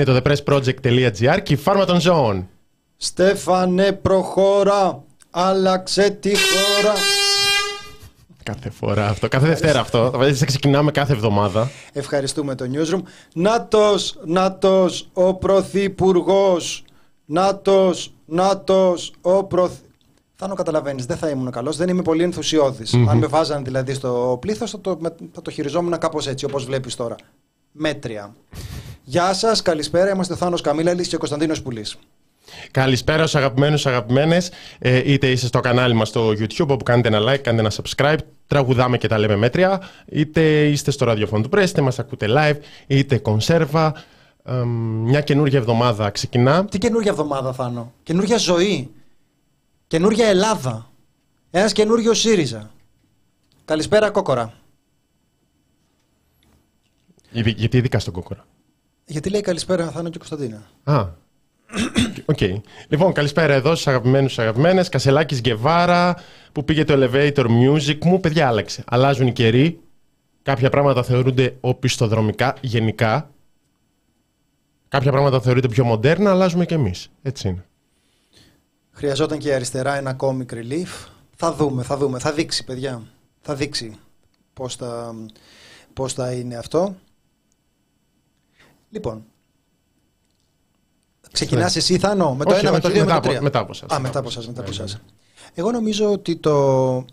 Είναι το thepressproject.gr και η φάρμα των ζώων. Στέφανε προχώρα, άλλαξε τη χώρα. Κάθε φορά αυτό, κάθε Δευτέρα αυτό. Θα ξεκινάμε κάθε εβδομάδα. Ευχαριστούμε το Newsroom. Νάτος, Νάτος, ο Πρωθυπουργός. Νάτος, Νάτος, ο Πρωθ... Θάνο καταλαβαίνεις, δεν θα ήμουν καλός, δεν είμαι πολύ ενθουσιώδης. Αν με βάζαν δηλαδή στο πλήθος θα το, θα το χειριζόμουν κάπως έτσι όπως βλέπεις τώρα. Μέτρια. Γεια σας, καλησπέρα, είμαστε ο Θάνος Καμίλαλης και ο Κωνσταντίνος Πουλής. Καλησπέρα στους αγαπημένους αγαπημένες, ε, είτε είστε στο κανάλι μας στο YouTube όπου κάνετε ένα like, κάντε ένα subscribe, τραγουδάμε και τα λέμε μέτρια, είτε είστε στο ραδιοφωνό του Press, είτε μας ακούτε live, είτε κονσέρβα. Ε, μια καινούργια εβδομάδα ξεκινά. Τι καινούργια εβδομάδα Θάνο, καινούργια ζωή, καινούργια Ελλάδα, ένας καινούργιος ΣΥΡΙΖΑ. Καλησπέρα Κόκορα. Γιατί ειδικά στον Κόκορα. Γιατί λέει καλησπέρα Θάνο και Κωνσταντίνα. Α, OK. Okay. Λοιπόν, καλησπέρα εδώ στους αγαπημένους αγαπημένες. Κασελάκης Γκεβάρα που πήγε το elevator music μου. Παιδιά, άλλαξε. Αλλάζουν οι καιροί. Κάποια πράγματα θεωρούνται οπισθοδρομικά γενικά. Κάποια πράγματα θεωρούνται πιο μοντέρνα, αλλάζουμε κι εμείς. Έτσι είναι. Χρειαζόταν και η αριστερά ένα comic relief. Θα δούμε, θα δούμε. Θα δείξει, παιδιά. Θα δείξει πώς θα, πώς θα είναι αυτό. Λοιπόν, Ξεκινάς ναι. εσύ, Θάνο, με το ένα, με το δύο, με το τρία. Μετά από εσάς. Α, μετά από εσάς. Μετά από εσάς. Εγώ νομίζω ότι το.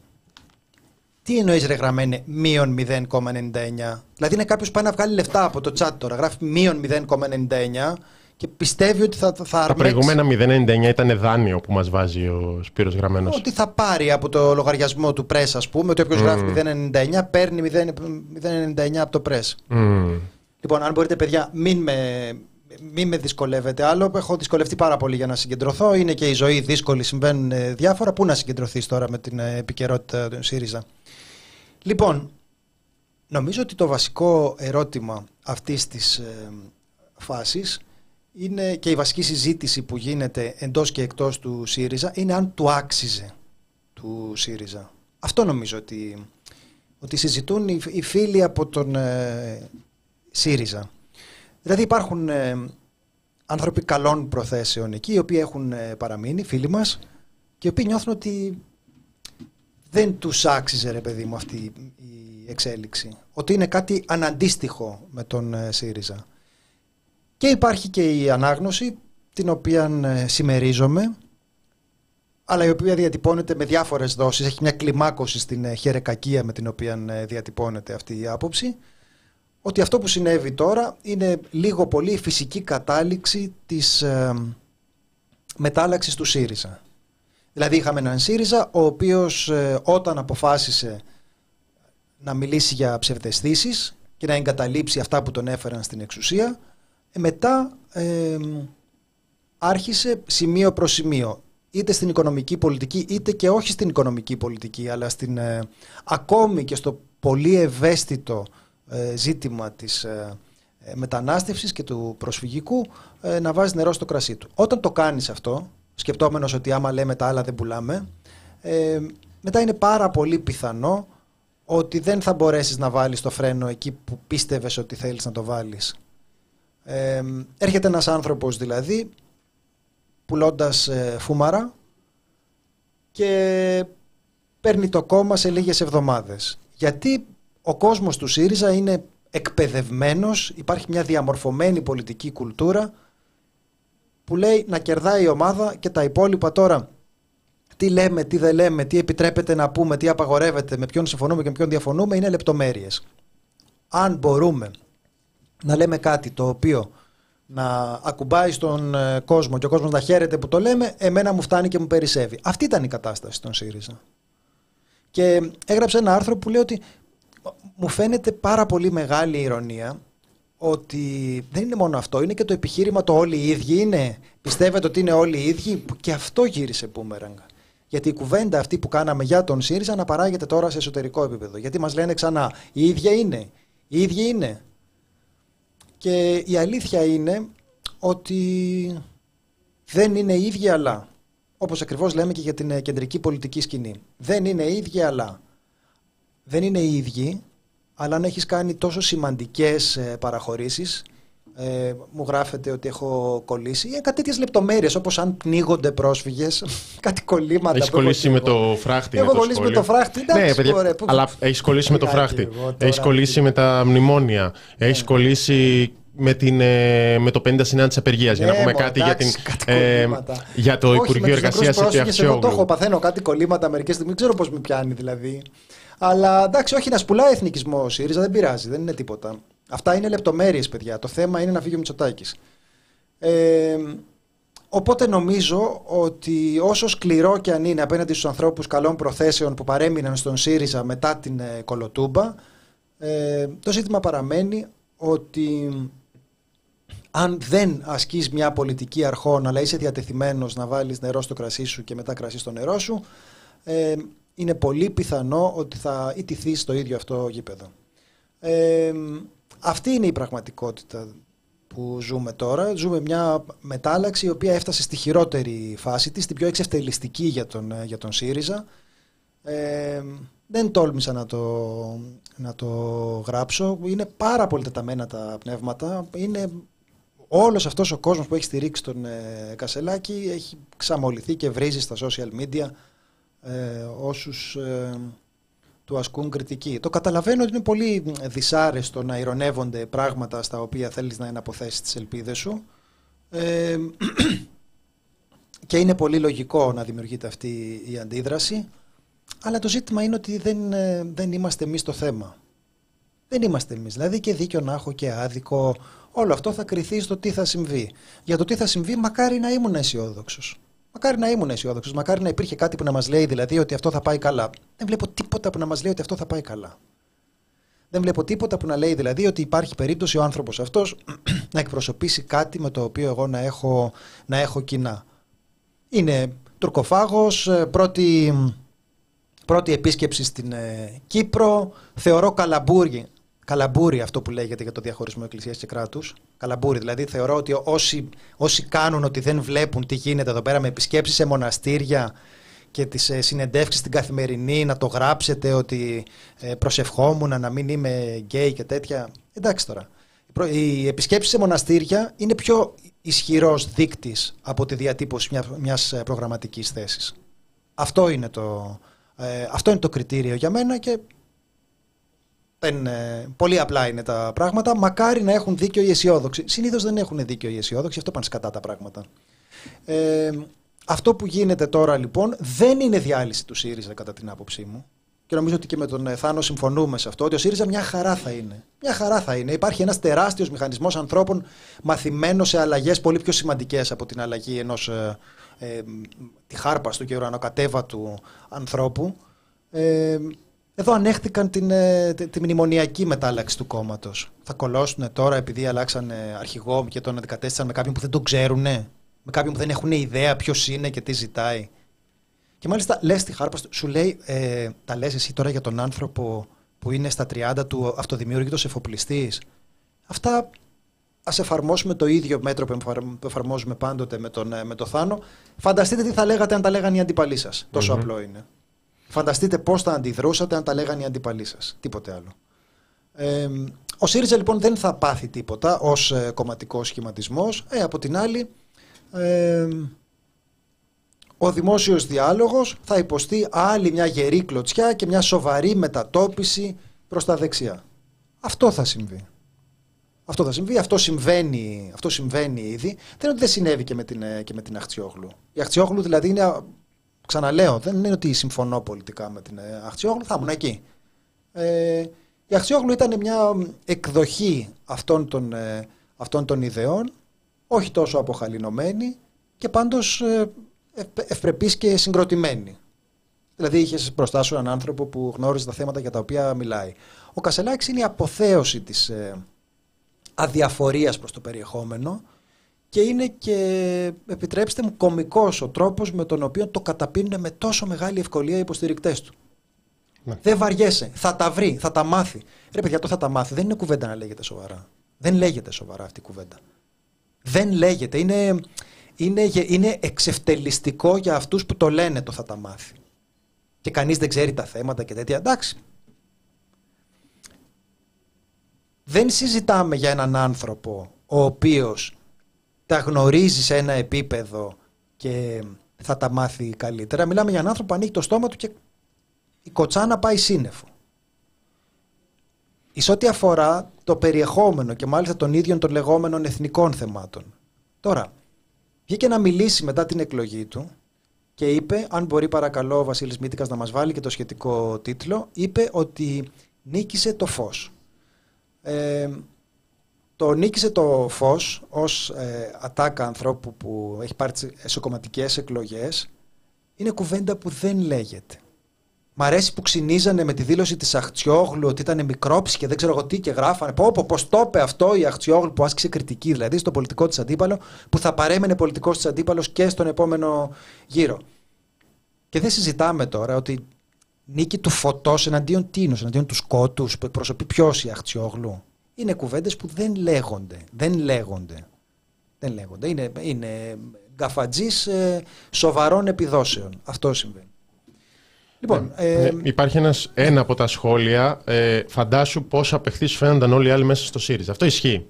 Τι εννοείς ρε γραμμένε μείον 0,99. Δηλαδή είναι κάποιος που πάει να βγάλει λεφτά από το chat τώρα. Γράφει μείον 0,99 και πιστεύει ότι θα, θα Τα προηγούμενα 0,99 ήταν δάνειο που μας βάζει ο Σπύρος Γραμμένος. Ότι θα πάρει από το λογαριασμό του Press, ας πούμε, ότι όποιος mm. γράφει 0,99 παίρνει 0,99 από το Press. Mm. Λοιπόν, αν μπορείτε, παιδιά, μην με, μην με δυσκολεύετε άλλο. Έχω δυσκολευτεί πάρα πολύ για να συγκεντρωθώ. Είναι και η ζωή δύσκολη, συμβαίνουν ε, διάφορα. Πού να συγκεντρωθείς τώρα με την ε, επικαιρότητα του ΣΥΡΙΖΑ; Λοιπόν, νομίζω ότι το βασικό ερώτημα αυτής της ε, φάσης είναι και η βασική συζήτηση που γίνεται εντός και εκτός του ΣΥΡΙΖΑ είναι αν του άξιζε του ΣΥΡΙΖΑ. Αυτό νομίζω ότι, ότι συζητούν οι, φίλοι από τον ΣΥΡΙΖΑ. Δηλαδή υπάρχουν ε, άνθρωποι καλών προθέσεων εκεί, οι οποίοι έχουν ε, παραμείνει, φίλοι μας, και οι οποίοι νιώθουν ότι δεν τους άξιζε, ρε παιδί μου, αυτή η εξέλιξη. Ότι είναι κάτι αναντίστοιχο με τον ε, ΣΥΡΙΖΑ. Και υπάρχει και η ανάγνωση, την οποία ε, συμμερίζομαι, αλλά η οποία διατυπώνεται με διάφορες δόσεις. Έχει μια κλιμάκωση στην χερεκακία με την οποία διατυπώνεται αυτή η άποψη ότι αυτό που συνέβη τώρα είναι λίγο πολύ η φυσική κατάληξη της ε, μετάλλαξης του ΣΥΡΙΖΑ. Δηλαδή είχαμε έναν ΣΥΡΙΖΑ ο οποίος ε, όταν αποφάσισε να μιλήσει για ψευδεστήσεις και να εγκαταλείψει αυτά που τον έφεραν στην εξουσία, ε, μετά άρχισε σημείο προς σημείο είτε στην οικονομική πολιτική είτε και όχι στην οικονομική πολιτική αλλά στην, ακόμη και στο πολύ ευαίσθητο ε, ζήτημα της ε, ε, μετανάστευσης και του προσφυγικού να βάζει νερό στο κρασί του. Όταν το κάνεις αυτό, σκεπτόμενος ότι άμα λέμε τα άλλα δεν πουλάμε, μετά είναι πάρα πολύ πιθανό ότι δεν θα μπορέσεις να βάλεις το φρένο εκεί που πίστευες ότι θέλεις να το βάλεις. έρχεται ένας άνθρωπος δηλαδή, πουλώντας φούμαρα και παίρνει το κόμμα σε λίγες εβδομάδες. Γιατί ο κόσμος του ΣΥΡΙΖΑ είναι εκπαιδευμένος, υπάρχει μια διαμορφωμένη πολιτική κουλτούρα που λέει να κερδάει η ομάδα και τα υπόλοιπα τώρα τι λέμε, τι δεν λέμε, τι επιτρέπεται να πούμε, τι απαγορεύεται, με ποιον συμφωνούμε και με ποιον διαφωνούμε είναι λεπτομέρειες. Αν μπορούμε να λέμε κάτι το οποίο να ακουμπάει στον ε, κόσμο και ο κόσμος να χαίρεται που το λέμε, εμένα μου φτάνει και μου περισσεύει. Αυτή ήταν η κατάσταση στον ΣΥΡΙΖΑ. Και έγραψε ένα άρθρο που λέει ότι μου φαίνεται πάρα πολύ μεγάλη ηρωνία ότι δεν είναι μόνο αυτό, είναι και το επιχείρημα το όλοι οι ίδιοι είναι. Πιστεύετε ότι είναι όλοι οι ίδιοι και αυτό γύρισε μπούμεραγκ. Γιατί η κουβέντα αυτή που κάναμε για τον ΣΥΡΙΖΑ να παράγεται τώρα σε εσωτερικό επίπεδο. Γιατί μας λένε ξανά, η ίδια είναι, οι ίδιοι είναι. Και η αλήθεια είναι ότι δεν είναι οι ίδιοι αλλά. Όπως ακριβώς λέμε και για την κεντρική πολιτική σκηνή. Δεν είναι οι ίδιοι αλλά δεν είναι οι ίδιοι, αλλά αν έχεις κάνει τόσο σημαντικές ε, παραχωρήσεις, Ε, μου γράφεται ότι έχω κολλήσει. Ε, κάτι τέτοιε λεπτομέρειες, όπως αν πνίγονται πρόσφυγες, κάτι κολλήματα. Έχεις κολλήσει με το φράχτη. Έχω κολλήσει με το φράχτη. ναι, παιδιά, ωραία, που... αλλά έχεις κολλήσει με το φράχτη. Έχεις κολλήσει με τα μνημόνια. Έχεις κολλήσει με, την, ε, με το 50 συνάντηση απεργίας. για να ναι, πούμε κάτι, για, την, ε, για το Υπουργείο Εργασίας και Αξιόγλου. Εγώ το έχω, παθαίνω κάτι κολλήματα μερικές στιγμές. Δεν ξέρω πώς με πιάνει δηλαδή. Αλλά εντάξει, όχι να σπουλάει εθνικισμός ο ΣΥΡΙΖΑ, δεν πειράζει, δεν είναι τίποτα. Αυτά είναι λεπτομέρειες, παιδιά. Το θέμα είναι να φύγει ο Μητσοτάκης. Ε, οπότε νομίζω ότι όσο σκληρό και αν είναι απέναντι στους ανθρώπους καλών προθέσεων που παρέμειναν στον ΣΥΡΙΖΑ μετά την ε, Κολοτούμπα, ε, το ζήτημα παραμένει ότι αν δεν ασκείς μια πολιτική αρχών αλλά είσαι διατεθειμένος να βάλεις νερό στο κρασί σου και μετά κρασί στο νερό σου, ε, είναι πολύ πιθανό ότι θα ιτηθείς στο ίδιο αυτό γήπεδο. Ε, αυτή είναι η πραγματικότητα που ζούμε τώρα. Ζούμε μια μετάλλαξη η οποία έφτασε στη χειρότερη φάση της, την πιο εξευτελιστική για τον, για τον ΣΥΡΙΖΑ. Ε, δεν τόλμησα να το, να το γράψω. Είναι πάρα πολύ τεταμένα τα πνεύματα. Είναι όλος αυτός ο κόσμος που έχει στηρίξει τον ε, Κασελάκη έχει ξαμοληθεί και βρίζει στα social media ε, όσους ε, του ασκούν κριτική. Το καταλαβαίνω ότι είναι πολύ δυσάρεστο να ηρωνεύονται πράγματα στα οποία θέλεις να εναποθέσεις τις ελπίδες σου ε, και είναι πολύ λογικό να δημιουργείται αυτή η αντίδραση αλλά το ζήτημα είναι ότι δεν, ε, δεν είμαστε εμείς το θέμα. Δεν είμαστε εμείς. Δηλαδή και δίκιο να έχω και άδικο. Όλο αυτό θα κριθεί στο τι θα συμβεί. Για το τι θα συμβεί μακάρι να ήμουν αισιόδοξος. Μακάρι να ήμουν αισιόδοξος. Μακάρι να υπήρχε κάτι που να μας λέει δηλαδή ότι αυτό θα πάει καλά. Δεν βλέπω τίποτα που να μας λέει ότι αυτό θα πάει καλά. Δεν βλέπω τίποτα που να λέει δηλαδή ότι υπάρχει περίπτωση ο άνθρωπος αυτός να εκπροσωπήσει κάτι με το οποίο εγώ να έχω, να έχω κοινά. Είναι τουρκοφάγος, ε, πρώτη, πρώτη επίσκεψη στην ε, Κύπρο. Θεωρώ καλαμπούρι καλαμπούρι αυτό που λέγεται για το διαχωρισμό εκκλησίας και κράτους. Καλαμπούρι. Δηλαδή θεωρώ ότι όσοι, όσοι κάνουν ότι δεν βλέπουν τι γίνεται εδώ πέρα με επισκέψεις σε μοναστήρια και τις ε, συνεντεύξεις στην καθημερινή να το γράψετε ότι ε, προσευχόμουν να μην είμαι γκέι και τέτοια. Εντάξει τώρα. Οι επισκέψεις σε μοναστήρια είναι πιο ισχυρός δείκτης από τη διατύπωση μια προγραμματικής θέσης. Αυτό είναι το, ε, αυτό είναι το κριτήριο για μένα και δεν, πολύ απλά είναι τα πράγματα. Μακάρι να έχουν δίκιο οι αισιόδοξοι. Συνήθως δεν έχουν δίκιο οι αισιόδοξοι, αυτό πάνε σκατά τα πράγματα. Ε, αυτό που γίνεται τώρα λοιπόν δεν είναι διάλυση του ΣΥΡΙΖΑ κατά την άποψή μου. Και νομίζω ότι και με τον Θάνο συμφωνούμε σε αυτό, ότι ο ΣΥΡΙΖΑ μια χαρά θα είναι. Μια χαρά θα είναι. Υπάρχει ένας τεράστιος μηχανισμός ανθρώπων μαθημένο σε αλλαγές πολύ πιο σημαντικές από την αλλαγή ενός ε, ε, τη χάρπα του και ουρανοκατέβατου ανθρώπου. Ε, εδώ ανέχτηκαν την, ε, τη, τη μνημονιακή μετάλλαξη του κόμματος. Θα κολώσουν τώρα επειδή αλλάξαν αρχηγό και τον αντικατέστησαν με κάποιον που δεν τον ξέρουν, με κάποιον που δεν έχουν ιδέα ποιος είναι και τι ζητάει. Και μάλιστα λες τη χάρπα, σου λέει, ε, τα λες εσύ τώρα για τον άνθρωπο που είναι στα 30 του αυτοδημιούργητος εφοπλιστής. Αυτά ας εφαρμόσουμε το ίδιο μέτρο που εφαρμόζουμε πάντοτε με τον, ε, με το Θάνο. Φανταστείτε τι θα λέγατε αν τα λέγανε οι αντιπαλοί σας. τοσο απλό είναι. Φανταστείτε πώς θα αντιδρούσατε αν τα λέγανε οι αντίπαλοι σας. Τίποτε άλλο. Ε, ο ΣΥΡΙΖΑ λοιπόν δεν θα πάθει τίποτα ως ε, κομματικός σχηματισμός. Ε, από την άλλη, ε, ο δημόσιος διάλογος θα υποστεί άλλη μια γερή κλωτσιά και μια σοβαρή μετατόπιση προς τα δεξιά. Αυτό θα συμβεί. Αυτό θα συμβεί, αυτό συμβαίνει, αυτό συμβαίνει ήδη. Δεν είναι ότι δεν συνέβη και με την, ε, και με την Αχτσιόγλου. Η Αχτσιόγλου δηλαδή είναι Ξαναλέω, δεν είναι ότι συμφωνώ πολιτικά με την ε, Αχτσιόγλου, θα ήμουν εκεί. Ε, η Αχτσιόγλου ήταν μια εκδοχή αυτών των, ε, αυτών των ιδεών, όχι τόσο αποχαλινωμένη και πάντως ε, ευπρεπής και συγκροτημένη. Δηλαδή είχες μπροστά σου έναν άνθρωπο που γνώριζε τα θέματα για τα οποία μιλάει. Ο Κασελάκης είναι η αποθέωση της ε, αδιαφορίας προς το περιεχόμενο και είναι και, επιτρέψτε μου, κομικός ο τρόπος με τον οποίο το καταπίνουν με τόσο μεγάλη ευκολία οι υποστηρικτές του. Ναι. Δεν βαριέσαι. Θα τα βρει, θα τα μάθει. Ρε παιδιά, το θα τα μάθει. Δεν είναι κουβέντα να λέγεται σοβαρά. Δεν λέγεται σοβαρά αυτή η κουβέντα. Δεν λέγεται. Είναι, είναι, είναι εξευτελιστικό για αυτούς που το λένε το θα τα μάθει. Και κανείς δεν ξέρει τα θέματα και τέτοια. Εντάξει. Δεν συζητάμε για έναν άνθρωπο ο οποίος τα γνωρίζεις σε ένα επίπεδο και θα τα μάθει καλύτερα. Μιλάμε για έναν άνθρωπο που ανοίγει το στόμα του και η κοτσάνα πάει σύννεφο. Εις ό,τι αφορά το περιεχόμενο και μάλιστα των ίδιων των λεγόμενων εθνικών θεμάτων. Τώρα, βγήκε να μιλήσει μετά την εκλογή του και είπε, αν μπορεί παρακαλώ ο Βασίλης Μήτικας να μας βάλει και το σχετικό τίτλο, είπε ότι νίκησε το φως. Ε, το νίκησε το φως ως ε, ατάκα ανθρώπου που έχει πάρει τις εσωκομματικές εκλογές είναι κουβέντα που δεν λέγεται. Μ' αρέσει που ξυνίζανε με τη δήλωση της Αχτσιόγλου ότι ήταν μικρόψη και δεν ξέρω εγώ τι και γράφανε. Πω, πω, πώς το είπε αυτό η Αχτσιόγλου που άσκησε κριτική, δηλαδή στο πολιτικό της αντίπαλο, που θα παρέμενε πολιτικός της αντίπαλος και στον επόμενο γύρο. Και δεν συζητάμε τώρα ότι νίκη του φωτός εναντίον τίνος, εναντίον του σκότους που εκπροσωπεί ποιος η Αχτσιόγλου είναι κουβέντες που δεν λέγονται. Δεν λέγονται. Δεν λέγονται. Είναι, είναι γκαφατζής ε, σοβαρών επιδόσεων. Αυτό συμβαίνει. Λοιπόν, ναι. ε, υπάρχει ένας, ένα από τα σχόλια. Ε, φαντάσου πώς απεχθείς φαίνονταν όλοι οι άλλοι μέσα στο ΣΥΡΙΖΑ. Αυτό ισχύει.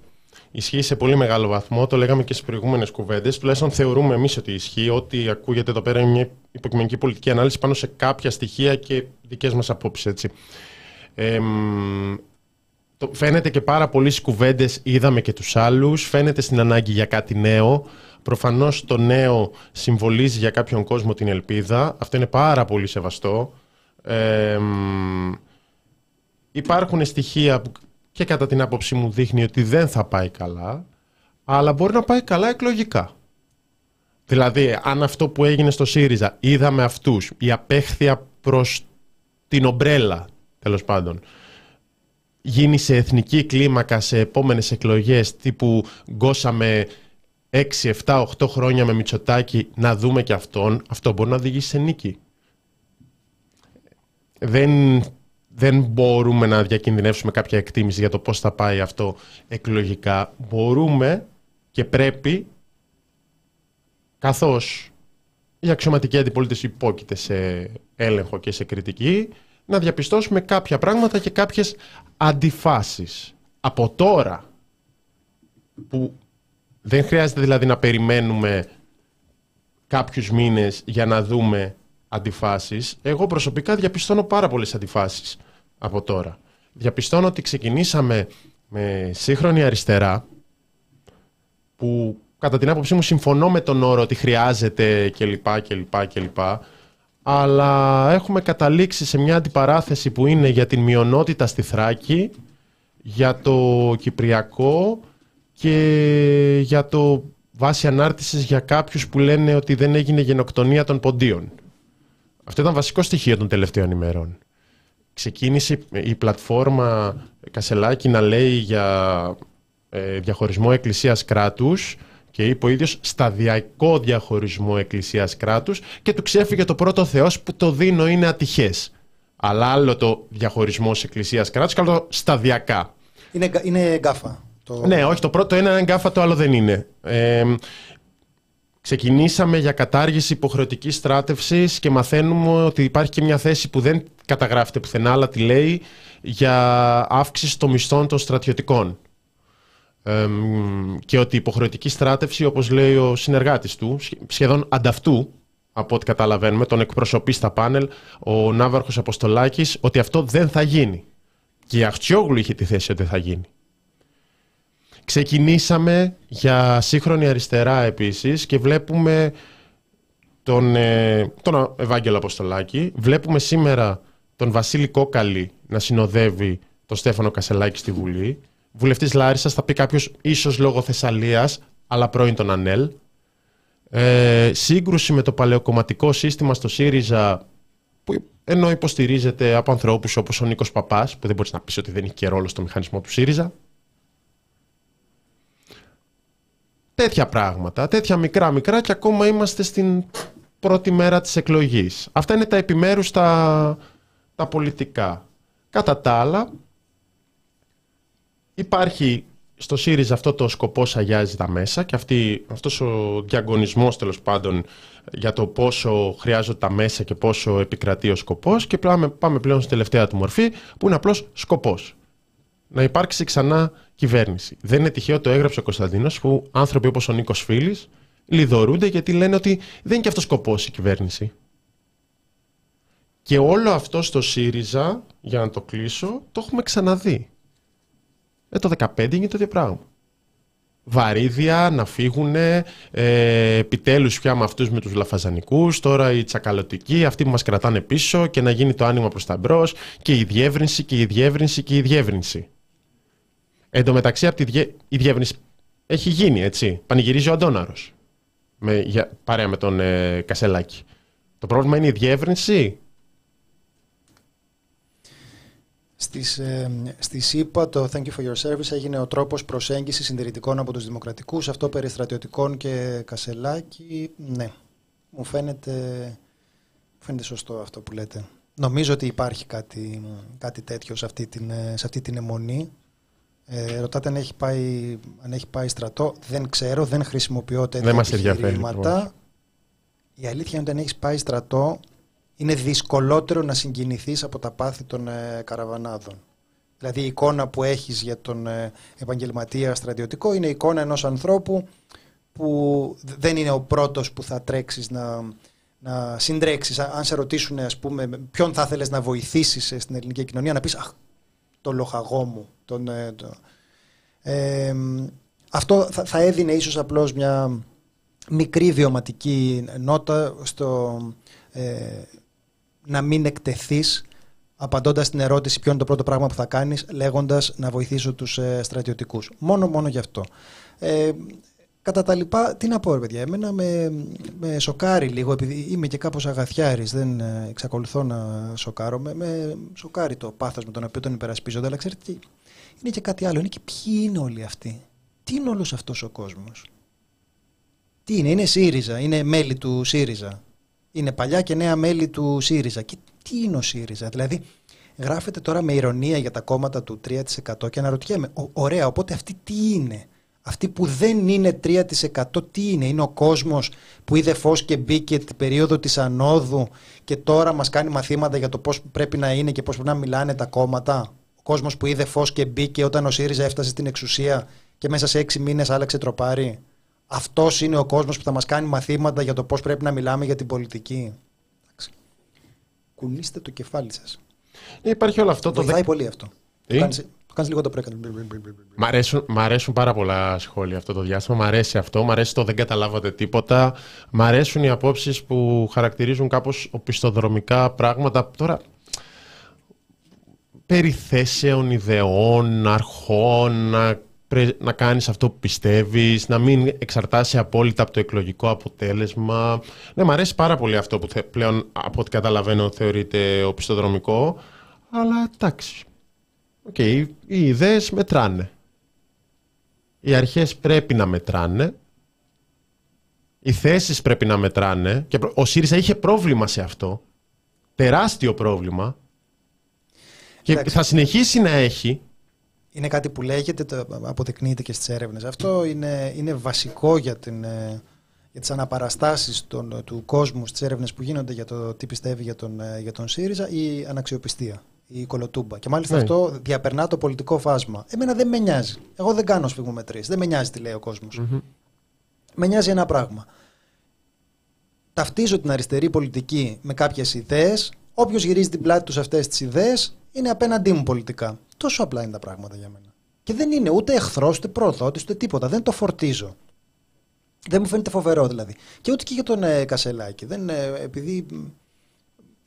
Ισχύει σε πολύ μεγάλο βαθμό. Το λέγαμε και στις προηγούμενες κουβέντες. Τουλάχιστον θεωρούμε εμείς ότι ισχύει. Ότι ακούγεται εδώ πέρα είναι μια υποκειμενική πολιτική ανάλυση πάνω σε κάποια στοιχεία και δικές μας απόψεις. Ε, το, φαίνεται και πάρα πολλοί κουβέντες είδαμε και τους άλλους, φαίνεται στην ανάγκη για κάτι νέο. Προφανώς το νέο συμβολίζει για κάποιον κόσμο την ελπίδα. Αυτό είναι πάρα πολύ σεβαστό. υπάρχουν στοιχεία που και κατά την άποψή μου δείχνει ότι δεν θα πάει καλά, αλλά μπορεί να πάει καλά εκλογικά. Δηλαδή, αν αυτό που έγινε στο ΣΥΡΙΖΑ είδαμε αυτούς, η απέχθεια προς την ομπρέλα, τέλος πάντων, γίνει σε εθνική κλίμακα σε επόμενες εκλογές τύπου γκώσαμε 6, 7, 8 χρόνια με Μητσοτάκη να δούμε και αυτόν, αυτό μπορεί να οδηγήσει σε νίκη. Δεν, δεν μπορούμε να διακινδυνεύσουμε κάποια εκτίμηση για το πώς θα πάει αυτό εκλογικά. Μπορούμε και πρέπει, καθώς η αξιωματική αντιπολίτευση υπόκειται σε έλεγχο και σε κριτική, να διαπιστώσουμε κάποια πράγματα και κάποιες αντιφάσεις. Από τώρα, που δεν χρειάζεται δηλαδή να περιμένουμε κάποιους μήνες για να δούμε αντιφάσεις, εγώ προσωπικά διαπιστώνω πάρα πολλές αντιφάσεις από τώρα. Διαπιστώνω ότι ξεκινήσαμε με σύγχρονη αριστερά, που κατά την άποψή μου συμφωνώ με τον όρο ότι χρειάζεται κλπ. κλπ, κλπ αλλά έχουμε καταλήξει σε μια αντιπαράθεση που είναι για την μειονότητα στη Θράκη, για το Κυπριακό και για το βάση ανάρτησης για κάποιους που λένε ότι δεν έγινε γενοκτονία των ποντίων. Αυτό ήταν βασικό στοιχείο των τελευταίων ημερών. Ξεκίνησε η πλατφόρμα Κασελάκη να λέει για ε, διαχωρισμό εκκλησίας κράτους και είπε ο ίδιος σταδιακό διαχωρισμό εκκλησίας κράτους και του ξέφυγε το πρώτο θεός που το δίνω είναι ατυχές. Αλλά άλλο το διαχωρισμό εκκλησίας κράτους και άλλο σταδιακά. Είναι, είναι γκάφα. Το... Ναι, όχι, το πρώτο είναι γκάφα, το άλλο δεν είναι. Ε, ξεκινήσαμε για κατάργηση υποχρεωτικής στράτευσης και μαθαίνουμε ότι υπάρχει και μια θέση που δεν καταγράφεται πουθενά, αλλά τη λέει για αύξηση των μισθών των στρατιωτικών και ότι η υποχρεωτική στράτευση, όπως λέει ο συνεργάτης του, σχεδόν αντ' αυτού, από ό,τι καταλαβαίνουμε, τον εκπροσωπεί στα πάνελ ο Ναύαρχος Αποστολάκης, ότι αυτό δεν θα γίνει. Και η Αχτσιόγλου είχε τη θέση ότι δεν θα γίνει. Ξεκινήσαμε για σύγχρονη αριστερά επίσης και βλέπουμε τον, ε, τον Ευάγγελο Αποστολάκη. Βλέπουμε σήμερα τον Βασίλη Κόκαλη να συνοδεύει τον Στέφανο Κασελάκη στη Βουλή βουλευτής Λάρισας, θα πει κάποιος ίσως λόγω Θεσσαλίας, αλλά πρώην τον ΑΝΕΛ. Ε, σύγκρουση με το παλαιοκομματικό σύστημα στο ΣΥΡΙΖΑ, που ενώ υποστηρίζεται από ανθρώπους όπως ο Νίκος Παπάς, που δεν μπορείς να πεις ότι δεν έχει και ρόλο στο μηχανισμό του ΣΥΡΙΖΑ. Τέτοια πράγματα, τέτοια μικρά μικρά και ακόμα είμαστε στην πρώτη μέρα της εκλογής. Αυτά είναι τα επιμέρους τα, τα πολιτικά. Κατά τα άλλα, Υπάρχει στο ΣΥΡΙΖΑ αυτό το σκοπό αγιάζει τα μέσα και αυτή, αυτός ο διαγωνισμός τέλος πάντων για το πόσο χρειάζονται τα μέσα και πόσο επικρατεί ο σκοπός και πάμε, πάμε πλέον στην τελευταία του μορφή που είναι απλώς σκοπός. να υπάρξει ξανά κυβέρνηση. Δεν είναι τυχαίο το έγραψε ο Κωνσταντίνος που άνθρωποι όπως ο Νίκος Φίλης λιδωρούνται γιατί λένε ότι δεν είναι και αυτός σκοπός η κυβέρνηση. Και όλο αυτό στο ΣΥΡΙΖΑ, για να το κλείσω, το έχουμε ξαναδεί. Ε, το 2015 είναι το ίδιο πράγμα. Βαρύδια να φύγουν ε, επιτέλους πια με αυτούς με τους λαφαζανικούς, τώρα οι τσακαλωτικοί, αυτοί που μας κρατάνε πίσω και να γίνει το άνοιγμα προς τα μπρος και η διεύρυνση και η διεύρυνση και η διεύρυνση. Εν τω μεταξύ από τη η διεύρυνση έχει γίνει έτσι, πανηγυρίζει ο Αντώναρος με, για, παρέα με τον ε, Κασελάκη. Το πρόβλημα είναι η διεύρυνση Στις, ε, στη ΣΥΠΑ το Thank you for your service έγινε ο τρόπος προσέγγισης συντηρητικών από τους δημοκρατικούς, αυτό περί στρατιωτικών και Κασελάκη, ναι, μου φαίνεται, φαίνεται σωστό αυτό που λέτε. Νομίζω ότι υπάρχει κάτι, κάτι τέτοιο σε αυτή την, σε αυτή την αιμονή. Ε, ρωτάτε αν έχει, πάει, αν έχει πάει στρατό. Δεν ξέρω, δεν χρησιμοποιώ τέτοια δεν επιχειρήματα. Η αλήθεια είναι ότι αν έχεις πάει στρατό, είναι δυσκολότερο να συγκινηθείς από τα πάθη των ε, καραβανάδων. Δηλαδή η εικόνα που έχεις για τον ε, επαγγελματία στρατιωτικό είναι η εικόνα ενός ανθρώπου που δεν είναι ο πρώτος που θα τρέξεις να, να συντρέξεις. Αν σε ρωτήσουν ας πούμε ποιον θα ήθελες να βοηθήσεις στην ελληνική κοινωνία να πεις αχ, το λοχαγό μου. Τον, ε, το. Ε, αυτό θα, θα έδινε ίσως απλώς μια μικρή βιωματική νότα στο, ε, να μην εκτεθείς απαντώντας την ερώτηση ποιο είναι το πρώτο πράγμα που θα κάνεις, λέγοντας να βοηθήσω τους ε, στρατιωτικούς. Μόνο, μόνο γι' αυτό. Ε, κατά τα λοιπά, τι να πω, ρε παιδιά, εμένα με, με σοκάρει λίγο, επειδή είμαι και κάπως αγαθιάρης, δεν ε, εξακολουθώ να σοκάρομαι, με σοκάρει το πάθος με τον οποίο τον υπερασπίζονται, αλλά ξέρετε, είναι και κάτι άλλο, είναι και ποιοι είναι όλοι αυτοί. Τι είναι όλος αυτός ο κόσμος; Τι είναι, είναι ΣΥΡΙΖΑ, είναι μέλη του ΣΥΡΙΖΑ είναι παλιά και νέα μέλη του ΣΥΡΙΖΑ. Και τι είναι ο ΣΥΡΙΖΑ, δηλαδή γράφεται τώρα με ηρωνία για τα κόμματα του 3% και αναρωτιέμαι, ωραία, οπότε αυτή τι είναι; Αυτή που δεν είναι 3% τι είναι, είναι ο κόσμος που είδε φως και μπήκε την περίοδο της ανόδου και τώρα μας κάνει μαθήματα για το πώς πρέπει να είναι και πώς πρέπει να μιλάνε τα κόμματα; Ο κόσμος που είδε φως και μπήκε όταν ο ΣΥΡΙΖΑ έφτασε στην εξουσία και μέσα σε έξι μήνες άλλαξε τροπάρι. Αυτός είναι ο κόσμος που θα μας κάνει μαθήματα για το πώς πρέπει να μιλάμε για την πολιτική. Κουνήστε το κεφάλι σας. Ε, υπάρχει όλο αυτό. Βοηθάει το... πολύ αυτό. Το κάνεις, λίγο το πρέκατο. Μ' αρέσουν, μ αρέσουν πάρα πολλά σχόλια αυτό το διάστημα. Μ' αρέσει αυτό. Μ' αρέσει το δεν καταλάβατε τίποτα. Μ' αρέσουν οι απόψεις που χαρακτηρίζουν κάπως οπισθοδρομικά πράγματα. Τώρα, περιθέσεων, ιδεών, αρχών, να κάνεις αυτό που πιστεύεις, να μην εξαρτάσαι απόλυτα από το εκλογικό αποτέλεσμα. Ναι, μου αρέσει πάρα πολύ αυτό που πλέον από ό,τι καταλαβαίνω θεωρείται οπισθοδρομικό, αλλά εντάξει. Okay, οι ιδέες μετράνε. Οι αρχές πρέπει να μετράνε. Οι θέσεις πρέπει να μετράνε. Και ο ΣΥΡΙΖΑ είχε πρόβλημα σε αυτό. Τεράστιο πρόβλημα. Και θα συνεχίσει να έχει είναι κάτι που λέγεται, το αποδεικνύεται και στις έρευνες. Αυτό είναι, είναι βασικό για, την, ε, για τις αναπαραστάσεις των, του κόσμου στις έρευνες που γίνονται για το τι πιστεύει για τον, ε, για τον ΣΥΡΙΖΑ η αναξιοπιστία, η κολοτούμπα. Και μάλιστα ναι. αυτό διαπερνά το πολιτικό φάσμα. Εμένα δεν με νοιάζει. Εγώ δεν κάνω σφιγμομετρίες. Δεν με νοιάζει τι λέει ο κόσμος. Mm-hmm. Με νοιάζει ένα πράγμα. Ταυτίζω την αριστερή πολιτική με κάποιες ιδέες. Όποιος γυρίζει την πλάτη του σε αυτές τις ιδέες είναι απέναντί μου πολιτικά. Τόσο απλά είναι τα πράγματα για μένα. Και δεν είναι ούτε εχθρός, ούτε προδότη, ούτε τίποτα. Δεν το φορτίζω. Δεν μου φαίνεται φοβερό δηλαδή. Και ούτε και για τον ε, Κασελάκη. Δεν, ε, επειδή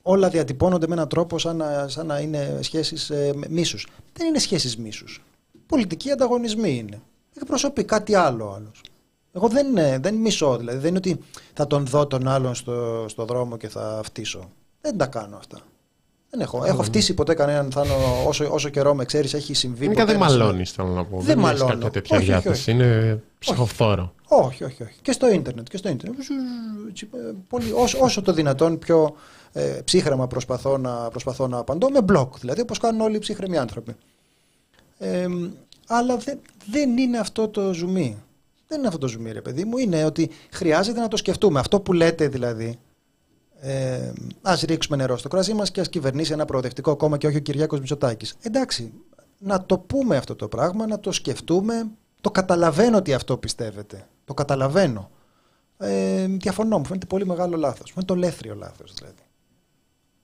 όλα διατυπώνονται με έναν τρόπο σαν να, σαν να είναι σχέσεις ε, μίσους. Δεν είναι σχέσεις μίσους. Πολιτικοί ανταγωνισμοί είναι. Εκπροσωπεί κάτι άλλο άλλος. Εγώ δεν, ε, δεν μισώ, δηλαδή. Δεν είναι ότι θα τον δω τον άλλον στο, στο δρόμο και θα φτύσω. Δεν τα κάνω αυτά. Δεν έχω. Έχω φτύσει ποτέ κανέναν θάνο όσο, όσο καιρό με ξέρεις, έχει συμβεί. Είναι δεν μαλώνεις, θέλω να πω. Δεν, δεν κάποια τέτοια όχι, διάθεση. Όχι, όχι. Είναι ψυχοφθόρο. Όχι, όχι, όχι. Και στο ίντερνετ. Και στο ίντερνετ. Πολύ, όσο, όσο το δυνατόν πιο ε, ψύχρεμα προσπαθώ να, προσπαθώ να απαντώ με blog. Δηλαδή όπως κάνουν όλοι οι ψύχρεμοι άνθρωποι. Ε, αλλά δεν, δεν είναι αυτό το ζουμί. Δεν είναι αυτό το ζουμί, ρε παιδί μου. Είναι ότι χρειάζεται να το σκεφτούμε. Αυτό που λέτε δηλαδή ε, ας ρίξουμε νερό στο κρασί μας και ας κυβερνήσει ένα προοδευτικό κόμμα και όχι ο Κυριάκος Μητσοτάκης. Εντάξει, να το πούμε αυτό το πράγμα, να το σκεφτούμε. Το καταλαβαίνω ότι αυτό πιστεύετε. Το καταλαβαίνω. Ε, διαφωνώ, μου φαίνεται πολύ μεγάλο λάθος. Μου το λέθριο λάθος δηλαδή.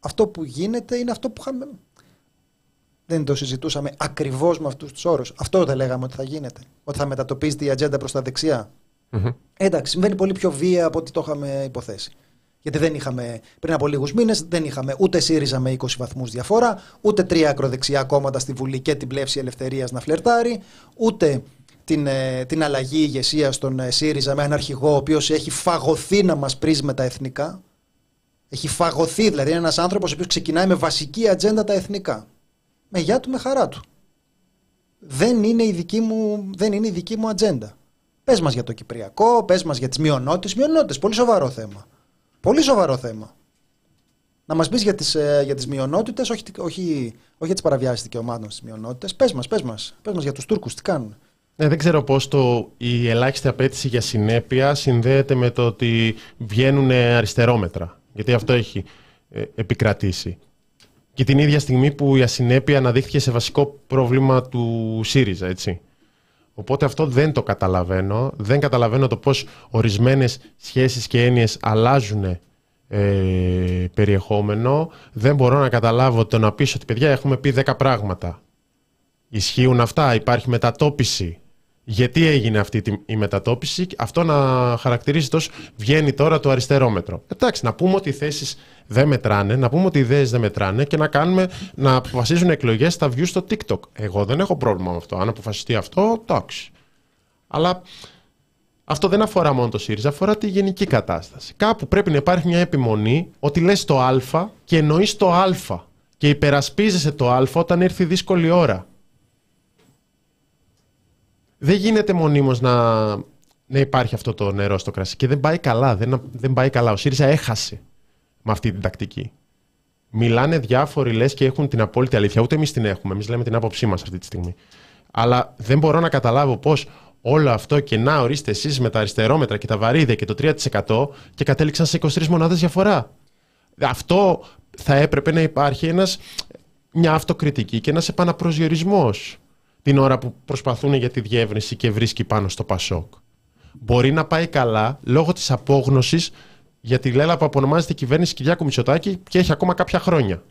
Αυτό που γίνεται είναι αυτό που είχαμε. Δεν το συζητούσαμε ακριβώς με αυτούς τους όρους. Αυτό δεν λέγαμε ότι θα γίνεται. Ότι θα μετατοπίζεται η ατζέντα προς τα δεξιά. Mm-hmm. Εντάξει, συμβαίνει πολύ πιο βία από ό,τι το είχαμε υποθέσει. Γιατί δεν είχαμε, πριν από λίγους μήνες, δεν είχαμε ούτε ΣΥΡΙΖΑ με 20 βαθμούς διαφορά, ούτε τρία ακροδεξιά κόμματα στη Βουλή και την πλεύση ελευθερίας να φλερτάρει, ούτε την, ε, την αλλαγή ηγεσία στον ε, ΣΥΡΙΖΑ με έναν αρχηγό ο οποίος έχει φαγωθεί να μας πρίζει με τα εθνικά. Έχει φαγωθεί, δηλαδή είναι ένας άνθρωπος ο οποίος ξεκινάει με βασική ατζέντα τα εθνικά. Με γεια του, με χαρά του. Δεν είναι η δική μου, δεν είναι η δική μου ατζέντα. Πες μας για το Κυπριακό, πες μας για τις μειονότητες. Μειονότητες, πολύ σοβαρό θέμα. Πολύ σοβαρό θέμα. Να μας πεις για τις ε, για τις μειονότητες, όχι, όχι, όχι για τις παραβιάσεις δικαιωμάτων στις μειονότητες. Πες μας, πες μας. Πες μας για τους Τούρκους, τι κάνουν. Ε, δεν ξέρω πώς το, η ελάχιστη απέτηση για συνέπεια συνδέεται με το ότι βγαίνουν αριστερόμετρα. Γιατί αυτό έχει ε, επικρατήσει. Και την ίδια στιγμή που η ασυνέπεια αναδείχθηκε σε βασικό πρόβλημα του ΣΥΡΙΖΑ, έτσι. Οπότε αυτό δεν το καταλαβαίνω. Δεν καταλαβαίνω το πώς ορισμένες σχέσεις και έννοιες αλλάζουν ε, περιεχόμενο. Δεν μπορώ να καταλάβω το να πεις ότι παιδιά έχουμε πει 10 πράγματα. Ισχύουν αυτά, υπάρχει μετατόπιση. Γιατί έγινε αυτή η μετατόπιση, αυτό να χαρακτηρίζει τόσο βγαίνει τώρα το αριστερόμετρο. Εντάξει, να πούμε ότι οι θέσεις δεν μετράνε, να πούμε ότι οι ιδέες δεν μετράνε και να κάνουμε να αποφασίζουν εκλογές στα views στο TikTok. Εγώ δεν έχω πρόβλημα με αυτό. Αν αποφασιστεί αυτό, εντάξει. Αλλά αυτό δεν αφορά μόνο το ΣΥΡΙΖΑ, αφορά τη γενική κατάσταση. Κάπου πρέπει να υπάρχει μια επιμονή ότι λες το Α και εννοείς το Α και υπερασπίζεσαι το Α όταν έρθει δύσκολη ώρα δεν γίνεται μονίμως να, να υπάρχει αυτό το νερό στο κρασί. Και δεν πάει καλά. Δεν, δεν πάει καλά. Ο ΣΥΡΙΖΑ έχασε με αυτή την τακτική. Μιλάνε διάφοροι λες και έχουν την απόλυτη αλήθεια. Ούτε εμείς την έχουμε. Εμείς λέμε την άποψή μας αυτή τη στιγμή. Αλλά δεν μπορώ να καταλάβω πώς όλο αυτό και να ορίστε εσείς με τα αριστερόμετρα και τα βαρύδια και το 3% και κατέληξαν σε 23 μονάδες διαφορά. Αυτό θα έπρεπε να υπάρχει ένας, μια αυτοκριτική και ένας επαναπροσδιορισμός την ώρα που προσπαθούν για τη διεύρυνση και βρίσκει πάνω στο Πασόκ. Μπορεί να πάει καλά λόγω της απόγνωσης για τη λέλα που απονομάζεται η κυβέρνηση Κυριάκου Μητσοτάκη και έχει ακόμα κάποια χρόνια.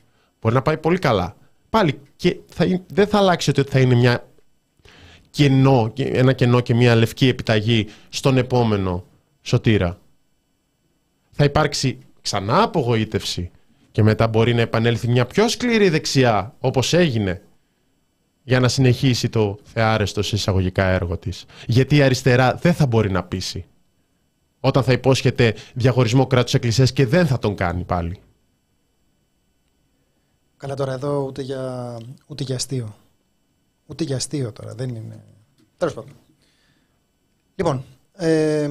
Μπορεί να πάει πολύ καλά. Πάλι και θα, δεν θα αλλάξει ότι θα είναι μια κενό, ένα κενό και μια λευκή επιταγή στον επόμενο σωτήρα. Θα υπάρξει ξανά απογοήτευση και μετά μπορεί να επανέλθει μια πιο σκληρή δεξιά όπως έγινε για να συνεχίσει το θεάρεστο σε εισαγωγικά έργο της. Γιατί η αριστερά δεν θα μπορεί να πείσει. Όταν θα υπόσχεται διαχωρισμό κράτους εκκλησίας και δεν θα τον κάνει πάλι. Καλά τώρα εδώ ούτε για, ούτε για αστείο. Ούτε για αστείο τώρα. Δεν είναι... Τέλος πάντων. Λοιπόν, ε,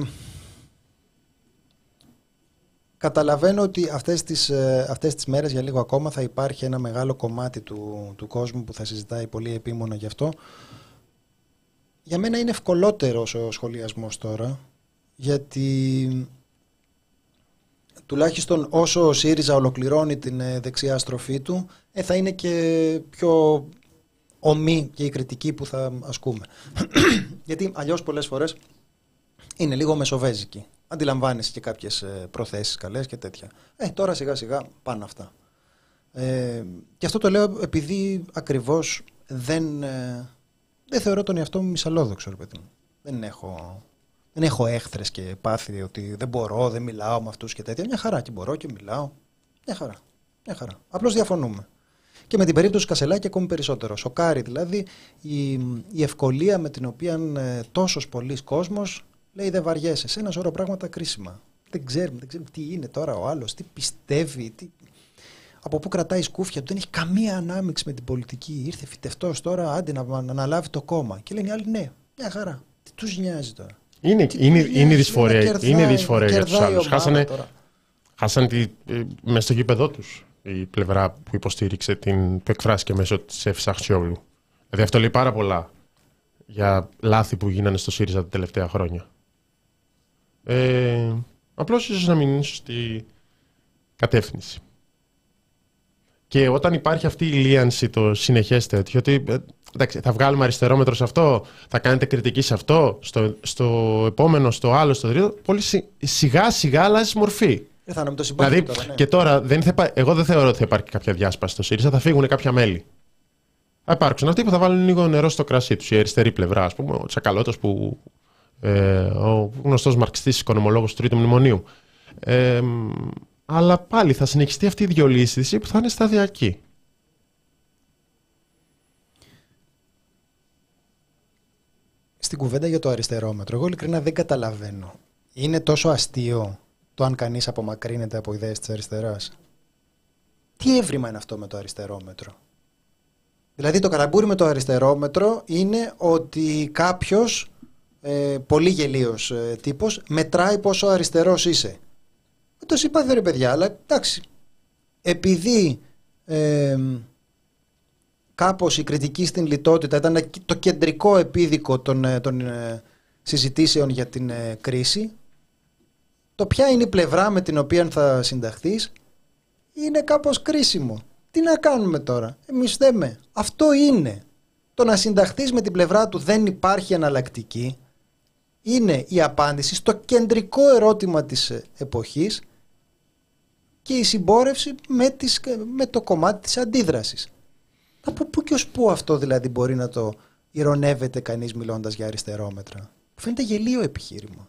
Καταλαβαίνω ότι αυτές τις, ε, αυτές τις μέρες για λίγο ακόμα θα υπάρχει ένα μεγάλο κομμάτι του, του κόσμου που θα συζητάει πολύ επίμονα γι' αυτό. Για μένα είναι ευκολότερος ο σχολιασμός τώρα, γιατί τουλάχιστον όσο ο ΣΥΡΙΖΑ ολοκληρώνει την ε, δεξιά στροφή του, ε, θα είναι και πιο ομή και η κριτική που θα ασκούμε. γιατί αλλιώς πολλές φορές είναι λίγο μεσοβέζικη αντιλαμβάνεσαι και κάποιες προθέσεις καλές και τέτοια. Ε, τώρα σιγά σιγά πάνε αυτά. Ε, και αυτό το λέω επειδή ακριβώς δεν, ε, δεν θεωρώ τον εαυτό μου μισαλόδοξο, ρε παιδί μου. Δεν έχω, δεν έχω έχθρες και πάθη ότι δεν μπορώ, δεν μιλάω με αυτούς και τέτοια. Μια χαρά και μπορώ και μιλάω. Μια χαρά. Μια χαρά. Απλώς διαφωνούμε. Και με την περίπτωση Κασελάκη ακόμη περισσότερο. Σοκάρει δηλαδή η, η ευκολία με την οποία ε, τόσος πολλοί κόσμος Λέει δεν βαριέσαι. Σε ένα σωρό πράγματα κρίσιμα. Δεν ξέρουμε, δεν ξέρουμε τι είναι τώρα ο άλλος, τι πιστεύει, τι... από πού κρατάει σκούφια του. Δεν έχει καμία ανάμειξη με την πολιτική. Ήρθε φυτευτός τώρα, άντε να, να αναλάβει το κόμμα. Και λένε οι άλλοι ναι, μια χαρά. Τι τους νοιάζει τώρα. Είναι, είναι, είναι δυσφορία, είναι δυσφορία για τους άλλους. Χάσανε, χάσανε τη, ε, μέσα στο γήπεδό τους η πλευρά που υποστήριξε την, που εκφράστηκε μέσω της Ευσαχτσιόγλου. Δηλαδή αυτό λέει πάρα πολλά για λάθη που γίνανε στο ΣΥΡΙΖΑ τα τελευταία χρόνια. Ε, απλώς ίσως να μην είναι σωστή κατεύθυνση. Και όταν υπάρχει αυτή η λίανση, το συνεχές τέτοιο, ότι ε, εντάξει, θα βγάλουμε αριστερόμετρο σε αυτό, θα κάνετε κριτική σε αυτό, στο, στο επόμενο, στο άλλο, στο τρίτο, πολύ σιγά σιγά αλλάζει μορφή. Δεν θα το δηλαδή, τώρα, ναι. Και τώρα, δεν θα, εγώ δεν θεωρώ ότι θα υπάρχει κάποια διάσπαση στο ΣΥΡΙΖΑ, θα φύγουν κάποια μέλη. Θα υπάρξουν αυτοί που θα βάλουν λίγο νερό στο κρασί τους, η αριστερή πλευρά, ας πούμε, ο Τσακαλώτος που. Ε, ο γνωστός μαρξιστής οικονομολόγος του Τρίτου Μνημονίου. Ε, αλλά πάλι θα συνεχιστεί αυτή η διολύστηση που θα είναι σταδιακή. Στην κουβέντα για το αριστερόμετρο, εγώ ειλικρινά δεν καταλαβαίνω. Είναι τόσο αστείο το αν κανείς απομακρύνεται από ιδέες της αριστεράς. Τι έβριμα είναι αυτό με το αριστερόμετρο; Δηλαδή το καραμπούρι με το αριστερόμετρο είναι ότι κάποιος ε, πολύ γελίος ε, τύπος μετράει πόσο αριστερός είσαι. Με το συμπάθει ρε παιδιά, αλλά εντάξει. Επειδή ε, κάπως η κριτική στην λιτότητα ήταν το κεντρικό επίδικο των, ε, των ε, συζητήσεων για την κρίση, το ποια είναι η πλευρά με την οποία θα συνταχθείς είναι κάπως κρίσιμο. Τι να κάνουμε τώρα, εμείς θέμε. Αυτό είναι. Το να συνταχθείς με την πλευρά του δεν υπάρχει εναλλακτική είναι η απάντηση στο κεντρικό ερώτημα της εποχής και η συμπόρευση με, τις, με το κομμάτι της αντίδρασης. Από πού και ως πού αυτό δηλαδή μπορεί να το ηρωνεύεται κανείς μιλώντας για αριστερόμετρα; Φαίνεται γελίο επιχείρημα.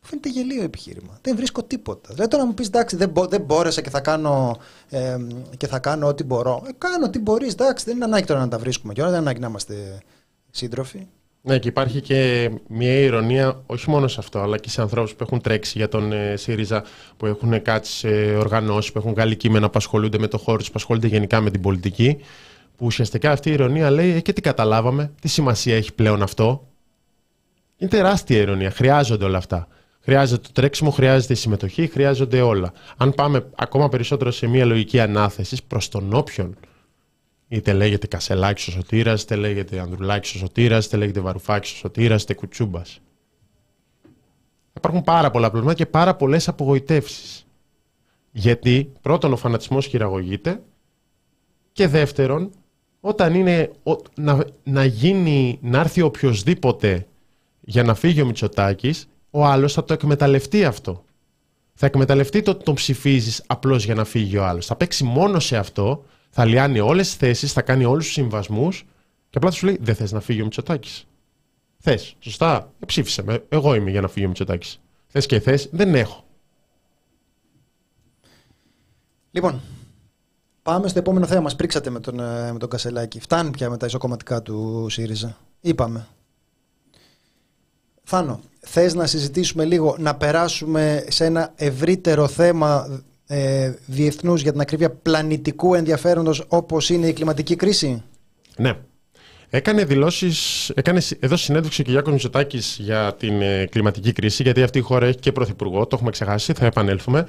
Φαίνεται γελίο επιχείρημα. Δεν βρίσκω τίποτα. Δηλαδή τώρα να μου πεις εντάξει, δεν, μπο, δεν μπόρεσα και θα κάνω, ε, και θα κάνω ό,τι μπορώ. Ε, κάνω ό,τι μπορείς. Εντάξει, δεν είναι ανάγκη τώρα να τα βρίσκουμε και όλα. Δεν είναι ανάγκη να είμαστε σύντροφοι. Ναι, και υπάρχει και μια ηρωνία όχι μόνο σε αυτό, αλλά και σε ανθρώπους που έχουν τρέξει για τον ε, ΣΥΡΙΖΑ, που έχουν κάτσει σε οργανώσεις, που έχουν βγάλει κείμενα που ασχολούνται με το χώρο τους, που ασχολούνται γενικά με την πολιτική. Που ουσιαστικά αυτή η ηρωνία λέει: ε, Και τι καταλάβαμε, τι σημασία έχει πλέον αυτό. Είναι τεράστια ηρωνία. Χρειάζονται όλα αυτά. Χρειάζεται το τρέξιμο, χρειάζεται η συμμετοχή, χρειάζονται όλα. Αν πάμε ακόμα περισσότερο σε μια λογική ανάθεσης προς τον όποιον Είτε λέγεται Κασελάκης ο Σωτήρας, είτε λέγεται Ανδρουλάκης ο Σωτήρας, είτε λέγεται Βαρουφάκης ο Σωτήρας, είτε Κουτσούμπας. Υπάρχουν πάρα πολλά προβλήματα και πάρα πολλές απογοητεύσεις. Γιατί πρώτον ο φανατισμός χειραγωγείται και δεύτερον όταν είναι να, να γίνει, να έρθει οποιοδήποτε για να φύγει ο Μητσοτάκης, ο άλλος θα το εκμεταλλευτεί αυτό. Θα εκμεταλλευτεί το ότι τον ψηφίζεις απλώς για να φύγει ο άλλος. Θα παίξει μόνο σε αυτό θα λιάνει όλες τις θέσεις, θα κάνει όλους τους συμβασμούς και απλά θα σου λέει: Δεν θες να φύγει ο Μητσοτάκης. Θες, σωστά. Ε, ψήφισε με. Εγώ είμαι για να φύγει ο Μητσοτάκης. Θες και θες, δεν έχω. Λοιπόν, πάμε στο επόμενο θέμα. Μας πρίξατε με τον, ε, με τον Κασελάκη. Φτάνει πια με τα ισοκομματικά του ΣΥΡΙΖΑ. Είπαμε. Θάνο, θες να συζητήσουμε λίγο, να περάσουμε σε ένα ευρύτερο θέμα ε, διεθνούς για την ακρίβεια πλανητικού ενδιαφέροντος όπως είναι η κλιματική κρίση; Ναι. Έκανε δηλώσεις, έκανε εδώ συνέντευξη ο Κυριάκος Μητσοτάκης για την ε, κλιματική κρίση, γιατί αυτή η χώρα έχει και πρωθυπουργό, το έχουμε ξεχάσει, θα επανέλθουμε.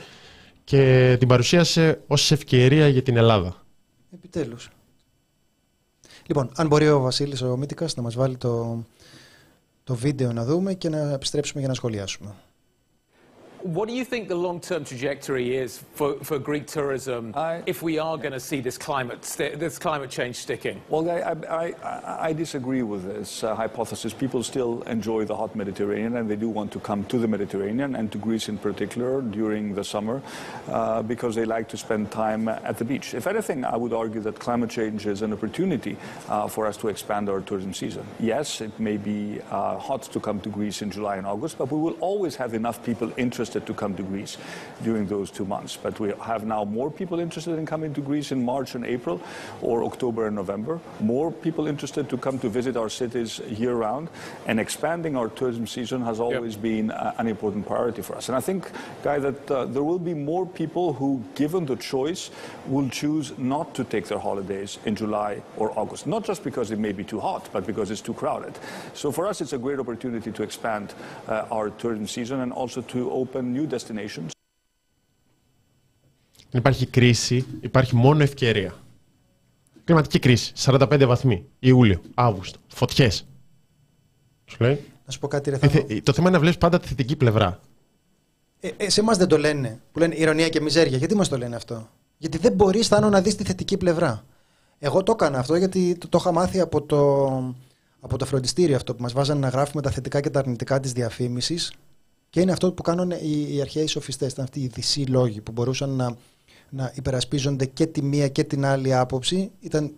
Και την παρουσίασε ως ευκαιρία για την Ελλάδα. Επιτέλους. Λοιπόν, αν μπορεί ο Βασίλης ο Μίτικα να μας βάλει το, το βίντεο να δούμε και να επιστρέψουμε για να σχολιάσουμε. What do you think the long-term trajectory is for, for Greek tourism I, if we are going to see this climate this climate change sticking? Well, I, I, I disagree with this uh, hypothesis. People still enjoy the hot Mediterranean, and they do want to come to the Mediterranean and to Greece in particular during the summer uh, because they like to spend time at the beach. If anything, I would argue that climate change is an opportunity uh, for us to expand our tourism season. Yes, it may be uh, hot to come to Greece in July and August, but we will always have enough people interested interested to come to Greece during those two months. But we have now more people interested in coming to Greece in March and April or October and November, more people interested to come to visit our cities year round, and expanding our tourism season has always yep. been uh, an important priority for us. And I think, Guy, that uh, there will be more people who, given the choice, will choose not to take their holidays in July or August, not just because it may be too hot, but because it's too crowded. So for us, it's a great opportunity to expand uh, our tourism season and also to open new destinations. Δεν υπάρχει κρίση, υπάρχει μόνο ευκαιρία. Κλιματική κρίση, 45 βαθμοί, Ιούλιο, Αύγουστο, φωτιές. Σου λέει; Να σου πω κάτι, ρε, Το θέμα είναι να βλέπεις πάντα τη θετική πλευρά. Ε, ε, σε εμάς δεν το λένε, που λένε ηρωνία και μιζέρια. Γιατί μας το λένε αυτό; Γιατί δεν μπορείς, Θάνο, να δεις τη θετική πλευρά. Εγώ το έκανα αυτό γιατί το, το είχα μάθει από το, από το φροντιστήριο αυτό που μας βάζανε να γράφουμε τα θετικά και τα αρνητικά της διαφήμισης. Και είναι αυτό που κάνουν οι, οι αρχαίοι σοφιστές. Ήταν αυτοί οι δυσί λόγοι που μπορούσαν να, να υπερασπίζονται και τη μία και την άλλη άποψη. Ήταν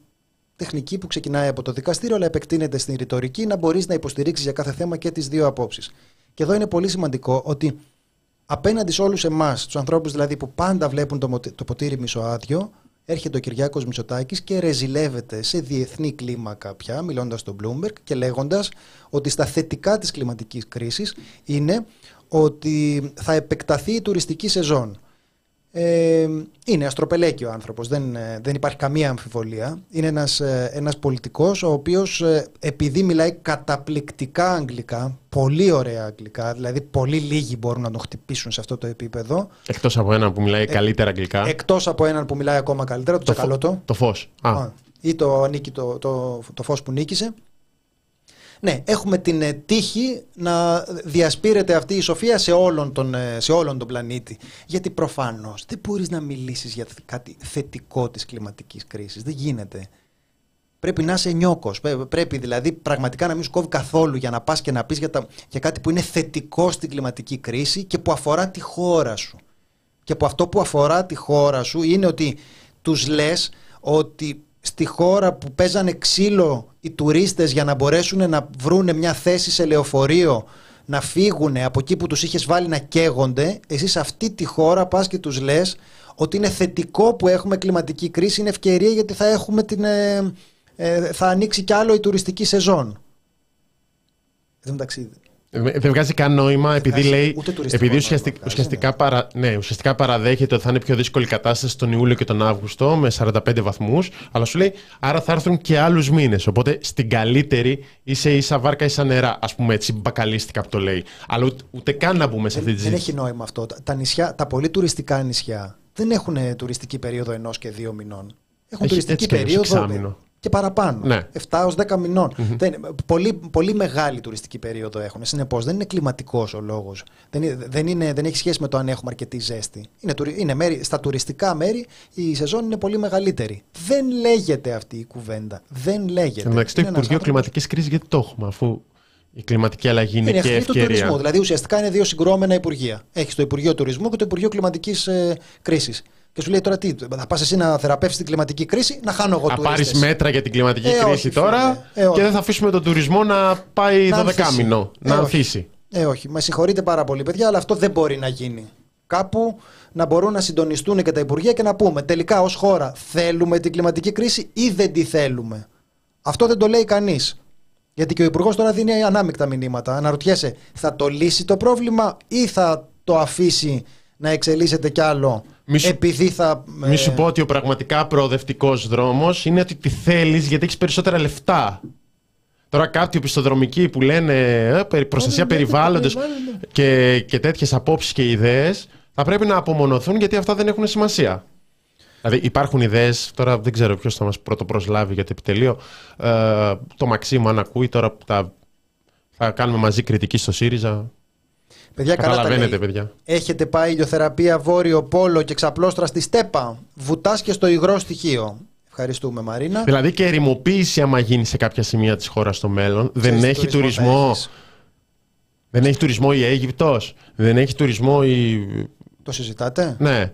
τεχνική που ξεκινάει από το δικαστήριο, αλλά επεκτείνεται στην ρητορική να μπορείς να υποστηρίξεις για κάθε θέμα και τις δύο απόψεις. Και εδώ είναι πολύ σημαντικό ότι απέναντι σε όλους εμάς, τους ανθρώπους δηλαδή που πάντα βλέπουν το, το ποτήρι μισοάδιο, έρχεται ο Κυριάκος Μητσοτάκης και ρεζιλεύεται σε διεθνή κλίμακα πια, μιλώντας στον Bloomberg και λέγοντας ότι στα θετικά της κλιματικής κρίσης είναι ότι θα επεκταθεί η τουριστική σεζόν. Ε, είναι αστροπελέκι ο άνθρωπος, δεν, ε, δεν υπάρχει καμία αμφιβολία. Είναι ένας, ε, ένας πολιτικός ο οποίος ε, επειδή μιλάει καταπληκτικά αγγλικά, πολύ ωραία αγγλικά, δηλαδή πολύ λίγοι μπορούν να τον χτυπήσουν σε αυτό το επίπεδο. Εκτός από έναν που μιλάει καλύτερα αγγλικά. Εκτός από έναν που μιλάει ακόμα καλύτερα, το, το το. Το φως. Α. ή το, το, το, το φως που νίκησε. Ναι, έχουμε την ε, τύχη να διασπείρεται αυτή η σοφία σε όλον τον, ε, σε όλον τον πλανήτη. Γιατί προφανώς δεν μπορείς να μιλήσεις για κάτι θετικό της κλιματικής κρίσης. Δεν γίνεται. Πρέπει να είσαι νιώκος. Πρέπει δηλαδή πραγματικά να μην σου κόβει καθόλου για να πας και να πεις για, τα, για κάτι που είναι θετικό στην κλιματική κρίση και που αφορά τη χώρα σου. Και που αυτό που αφορά τη χώρα σου είναι ότι τους λες ότι στη χώρα που παίζανε ξύλο οι τουρίστες για να μπορέσουν να βρουν μια θέση σε λεωφορείο να φύγουν από εκεί που τους είχες βάλει να καίγονται εσύ σε αυτή τη χώρα πας και τους λες ότι είναι θετικό που έχουμε κλιματική κρίση είναι ευκαιρία γιατί θα έχουμε την ε, ε, θα ανοίξει κι άλλο η τουριστική σεζόν. Εδώ μεταξύ δεν βγάζει καν νόημα επειδή λέει. Επειδή ουσιαστικά, ουσιαστικά, παρα, ναι, ουσιαστικά παραδέχεται ότι θα είναι πιο δύσκολη κατάσταση τον Ιούλιο και τον Αύγουστο με 45 βαθμούς. Αλλά σου λέει άρα θα έρθουν και άλλους μήνες. Οπότε στην καλύτερη είσαι ίσα βάρκα ίσα νερά. Α πούμε έτσι μπακαλίστηκα που το λέει. Αλλά ούτε, ούτε καν να μπούμε σε αυτή τη συζήτηση. Δεν έχει νόημα αυτό. Τα, νησιά, τα πολύ τουριστικά νησιά δεν έχουν τουριστική περίοδο ενός και δύο μηνών. Έχουν έχει, τουριστική περίοδο και παραπάνω. Ναι. 7 έως 10 μηνων Δεν, πολύ, πολύ μεγάλη τουριστική περίοδο έχουν. Συνεπώς δεν είναι κλιματικός ο λόγος. Δεν, δεν, είναι, δεν έχει σχέση με το αν έχουμε αρκετή ζέστη. Είναι, είναι μέρη, στα τουριστικά μέρη η σεζόν είναι πολύ μεγαλύτερη. Δεν λέγεται αυτή η κουβέντα. Δεν λέγεται. Εντάξει, το Υπουργείο Κλιματικής Κρίσης γιατί το έχουμε, αφού η κλιματική αλλαγή είναι, είναι και ευκαιρία. του τουρισμού. Δηλαδή ουσιαστικά είναι δύο συγκρόμενα υπουργεία. Έχεις το Υπουργείο Τουρισμού και το Υπουργείο Κλιματικής ε, Κρίσης. Και σου λέει τώρα τι, θα πας εσύ να θεραπεύσεις την κλιματική κρίση, να χάνω εγώ Θα πάρεις μέτρα για την κλιματική ε, κρίση τώρα ε, και δεν θα αφήσουμε τον τουρισμό να πάει το δεκάμινο, να ε, ανθίσει. Ε, όχι. Με συγχωρείτε πάρα πολύ, παιδιά, αλλά αυτό δεν μπορεί να γίνει. Κάπου να μπορούν να συντονιστούν και τα Υπουργεία και να πούμε τελικά ως χώρα θέλουμε την κλιματική κρίση ή δεν τη θέλουμε. Αυτό δεν το λέει κανείς. Γιατί και ο Υπουργός τώρα δίνει ανάμεικτα μηνύματα. Αναρωτιέσαι, θα το λύσει το πρόβλημα ή θα το αφήσει να εξελίσσεται κι άλλο μη σου, επειδή θα. Μη σου πω ότι ο πραγματικά προοδευτικός δρόμος είναι ότι τη θέλεις γιατί έχεις περισσότερα λεφτά. Τώρα κάποιοι οπισθοδρομικοί που λένε ε, προστασία περιβάλλοντος και, και τέτοιες απόψεις και ιδέες θα πρέπει να απομονωθούν γιατί αυτά δεν έχουν σημασία. Δηλαδή υπάρχουν ιδέες, τώρα δεν ξέρω ποιος θα μας πρωτοπροσλάβει για το επιτελείο. Ε, το Μαξίμου, αν ακούει, τώρα τα, θα κάνουμε μαζί κριτική στο ΣΥΡΙΖΑ. Παιδιά, Καταλαβαίνετε, παιδιά. Έχετε πάει ηλιοθεραπεία βόρειο πόλο και ξαπλώστρα στη στέπα. Βουτάς και στο υγρό στοιχείο. Ευχαριστούμε, Μαρίνα. Δηλαδή και ερημοποίηση, άμα γίνει σε κάποια σημεία της χώρας στο μέλλον, δεν έχει τουρισμός. Δεν έχει τουρισμό η Αίγυπτος, δεν έχει τουρισμό η... Το συζητάτε; Ναι.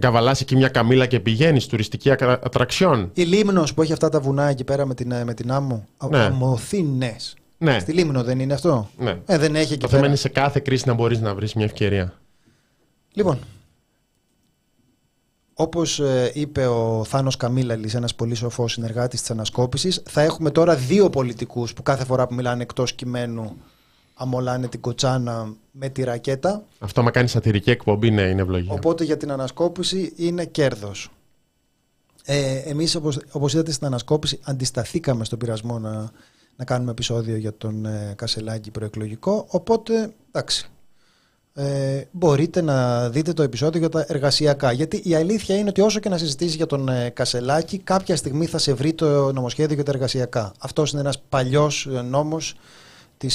Καβαλάς εκεί μια καμίλα και πηγαίνεις τουριστική ατραξιόν. Η Λίμνος που έχει αυτά τα βουνά εκεί πέρα με την, με την άμμο. Ναι. Αμοθήνες. Ναι. Στη Λίμνο δεν είναι αυτό; Ναι. Ε, δεν έχει το θέμα είναι σε κάθε κρίση να μπορείς να βρεις μια ευκαιρία. Λοιπόν, Όπως ε, είπε ο Θάνος Καμίλαλης, ένας πολύ σοφός συνεργάτης της ανασκόπησης, θα έχουμε τώρα δύο πολιτικούς που κάθε φορά που μιλάνε εκτός κειμένου αμολάνε την κοτσάνα με τη ρακέτα. Αυτό, μα κάνεις σατυρική εκπομπή, ναι, είναι ευλογία. Οπότε για την ανασκόπηση είναι κέρδος. Ε, Εμείς, όπως είδατε στην ανασκόπηση, αντισταθήκαμε στον πειρασμό να να κάνουμε επεισόδιο για τον ε, Κασελάκη προεκλογικό. Οπότε, εντάξει, ε, μπορείτε να δείτε το επεισόδιο για τα εργασιακά. Γιατί η αλήθεια είναι ότι όσο και να συζητήσεις για τον ε, Κασελάκη, κάποια στιγμή θα σε βρει το νομοσχέδιο για τα εργασιακά. Αυτός είναι ένας παλιός ε, νόμος της ε, κινέζικης φιλοσοφίας που τον έχουμε εφαρμόσει και στην, ε, στη δική μας περίπτωση. Λοιπόν, όπως είδατε στην ανασκόπηση, θα έχουμε τώρα δύο πολιτικούς που κάθε φορά που μιλάνε εκτός κειμένου αμολάνε την κοτσάνα με τη ρακέτα. Αυτό, μα κάνει σατυρική εκπομπή, ναι, είναι ευλογία. Λοιπόν, όπω είδατε στην ανασκόπηση, αντισταθήκαμε στον πειρασμό να, να κάνουμε επεισόδιο για τον Κασελάκη προεκλογικό. Οπότε, εντάξει, ε, μπορείτε να δείτε το επεισόδιο για τα εργασιακά. Γιατί η αλήθεια είναι ότι όσο και να συζητήσει για τον Κασελάκη, κάποια στιγμή θα σε βρει το νομοσχέδιο για τα εργασιακά. Αυτό είναι ένα παλιό νόμο τη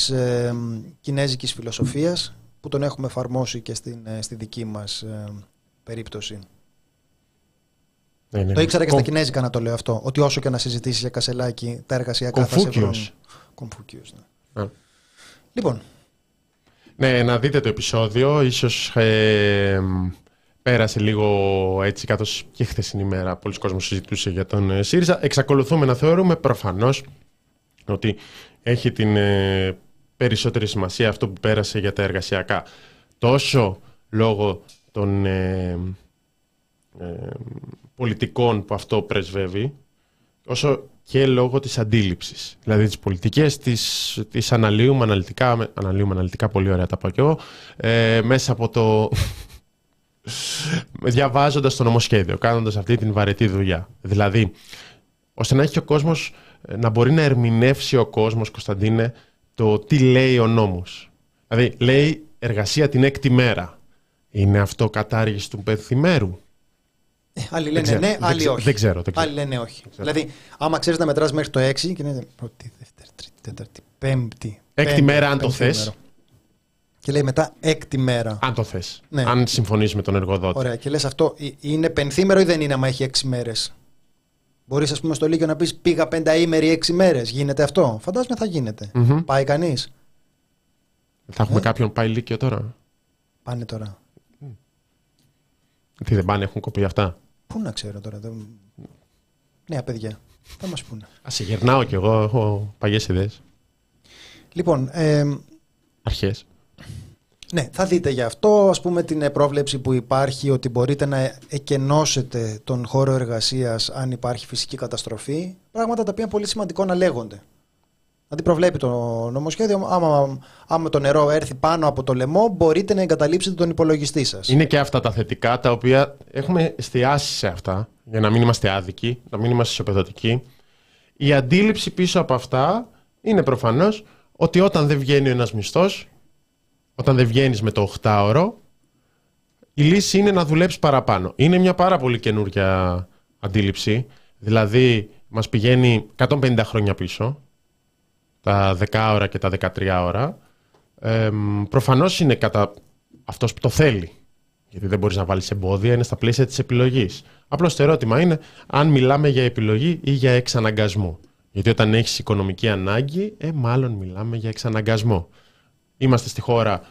κινέζικη φιλοσοφία που τον έχουμε εφαρμόσει και στην, στη δική μα περίπτωση. Ναι, ναι. Το ήξερα και Κομ- στα Κινέζικα να το λέω αυτό. Ότι όσο και να συζητήσεις για κασελάκι, τα εργασιακά θα σε βρουν. Κομφούκιος. Κομφούκιος, ναι. Α. Λοιπόν, Ναι, να δείτε το επεισόδιο. Ίσως ε, μ, πέρασε λίγο έτσι καθώς και χθεσινή ημέρα. Πολλοί κόσμος συζητούσε για τον ε, ΣΥΡΙΖΑ. Εξακολουθούμε να θεωρούμε προφανώς ότι έχει την ε, περισσότερη σημασία αυτό που πέρασε για τα εργασιακά. Τόσο λόγω των ε, ε, πολιτικών που αυτό πρεσβεύει, όσο και λόγω της αντίληψης. Δηλαδή τις πολιτικές τις, τις αναλύουμε αναλυτικά, με- αναλύουμε αναλυτικά πολύ ωραία τα πάω και εγώ, ε, μέσα από το... διαβάζοντας το νομοσχέδιο, κάνοντας αυτή την βαρετή δουλειά. Δηλαδή, ώστε να έχει ο κόσμος, ε, να μπορεί να ερμηνεύσει ο κόσμος, Κωνσταντίνε, το τι λέει ο νόμος. Δηλαδή, λέει εργασία την έκτη μέρα. Είναι αυτό κατάργηση του πενθυμέρου. Ε, άλλοι Δεν λένε ξέρω, ναι, δεν άλλοι ξέρω, όχι. δεν ξέρω, δεν ξέρω. Άλλοι λένε όχι. Δηλαδή, άμα ξέρεις να μετράς μέχρι το 6 και είναι πρώτη, δεύτερη, τρίτη, τέταρτη, πέμπτη. Έκτη πέμπτη, μέρα, αν το πέμπτη θες. μέρο. Και λέει μετά έκτη μέρα. Αν το θες. Ναι. Αν συμφωνείς με τον εργοδότη. Ωραία. Και λες αυτό ε, είναι πενθήμερο ή δεν είναι, άμα έχει έξι μέρες. Μπορείς, ας πούμε, στο Λύκειο να πεις πήγα πενταήμερη έξι μέρες. Γίνεται αυτό; Φαντάζομαι θα γίνεται. Μμμ. Πάει κανείς; Θα έχουμε Ε. κάποιον πάει λύκειο τώρα; Πάνε τώρα. Τι δεν πάνε, έχουν κοπεί αυτά; Πού να ξέρω τώρα. Δεν... Νέα παιδιά. Θα μας πούνε. Α σε γερνάω κι εγώ, έχω παλιέ ιδέες. Λοιπόν, ε, Αρχές. ναι, θα δείτε γι' αυτό, ας πούμε, την ε, πρόβλεψη που υπάρχει ότι μπορείτε να εκενώσετε τον χώρο εργασίας αν υπάρχει φυσική καταστροφή. Πράγματα τα οποία είναι πολύ σημαντικό να λέγονται. Δηλαδή προβλέπει το νομοσχέδιο, άμα, άμα το νερό έρθει πάνω από το λαιμό, μπορείτε να εγκαταλείψετε τον υπολογιστή σας. Είναι και αυτά τα θετικά τα οποία έχουμε εστιάσει σε αυτά για να μην είμαστε άδικοι, να μην είμαστε ισοπεδωτικοί. Η αντίληψη πίσω από αυτά είναι προφανώς ότι όταν δεν βγαίνει ένας μισθός, όταν δεν βγαίνεις με το 8ωρο, η λύση είναι να δουλέψεις παραπάνω. Είναι μια πάρα πολύ καινούργια αντίληψη. Δηλαδή, μας πηγαίνει 150 χρόνια πίσω, τα 10 ώρα και τα 13 ώρα. Ε, προφανώς είναι κατά αυτός που το θέλει. Γιατί δεν μπορείς να βάλεις εμπόδια, είναι στα πλαίσια της επιλογής. Απλώς το ερώτημα είναι αν μιλάμε για επιλογή ή για εξαναγκασμό. Γιατί όταν έχεις οικονομική ανάγκη, ε, μάλλον μιλάμε για εξαναγκασμό. Είμαστε στη χώρα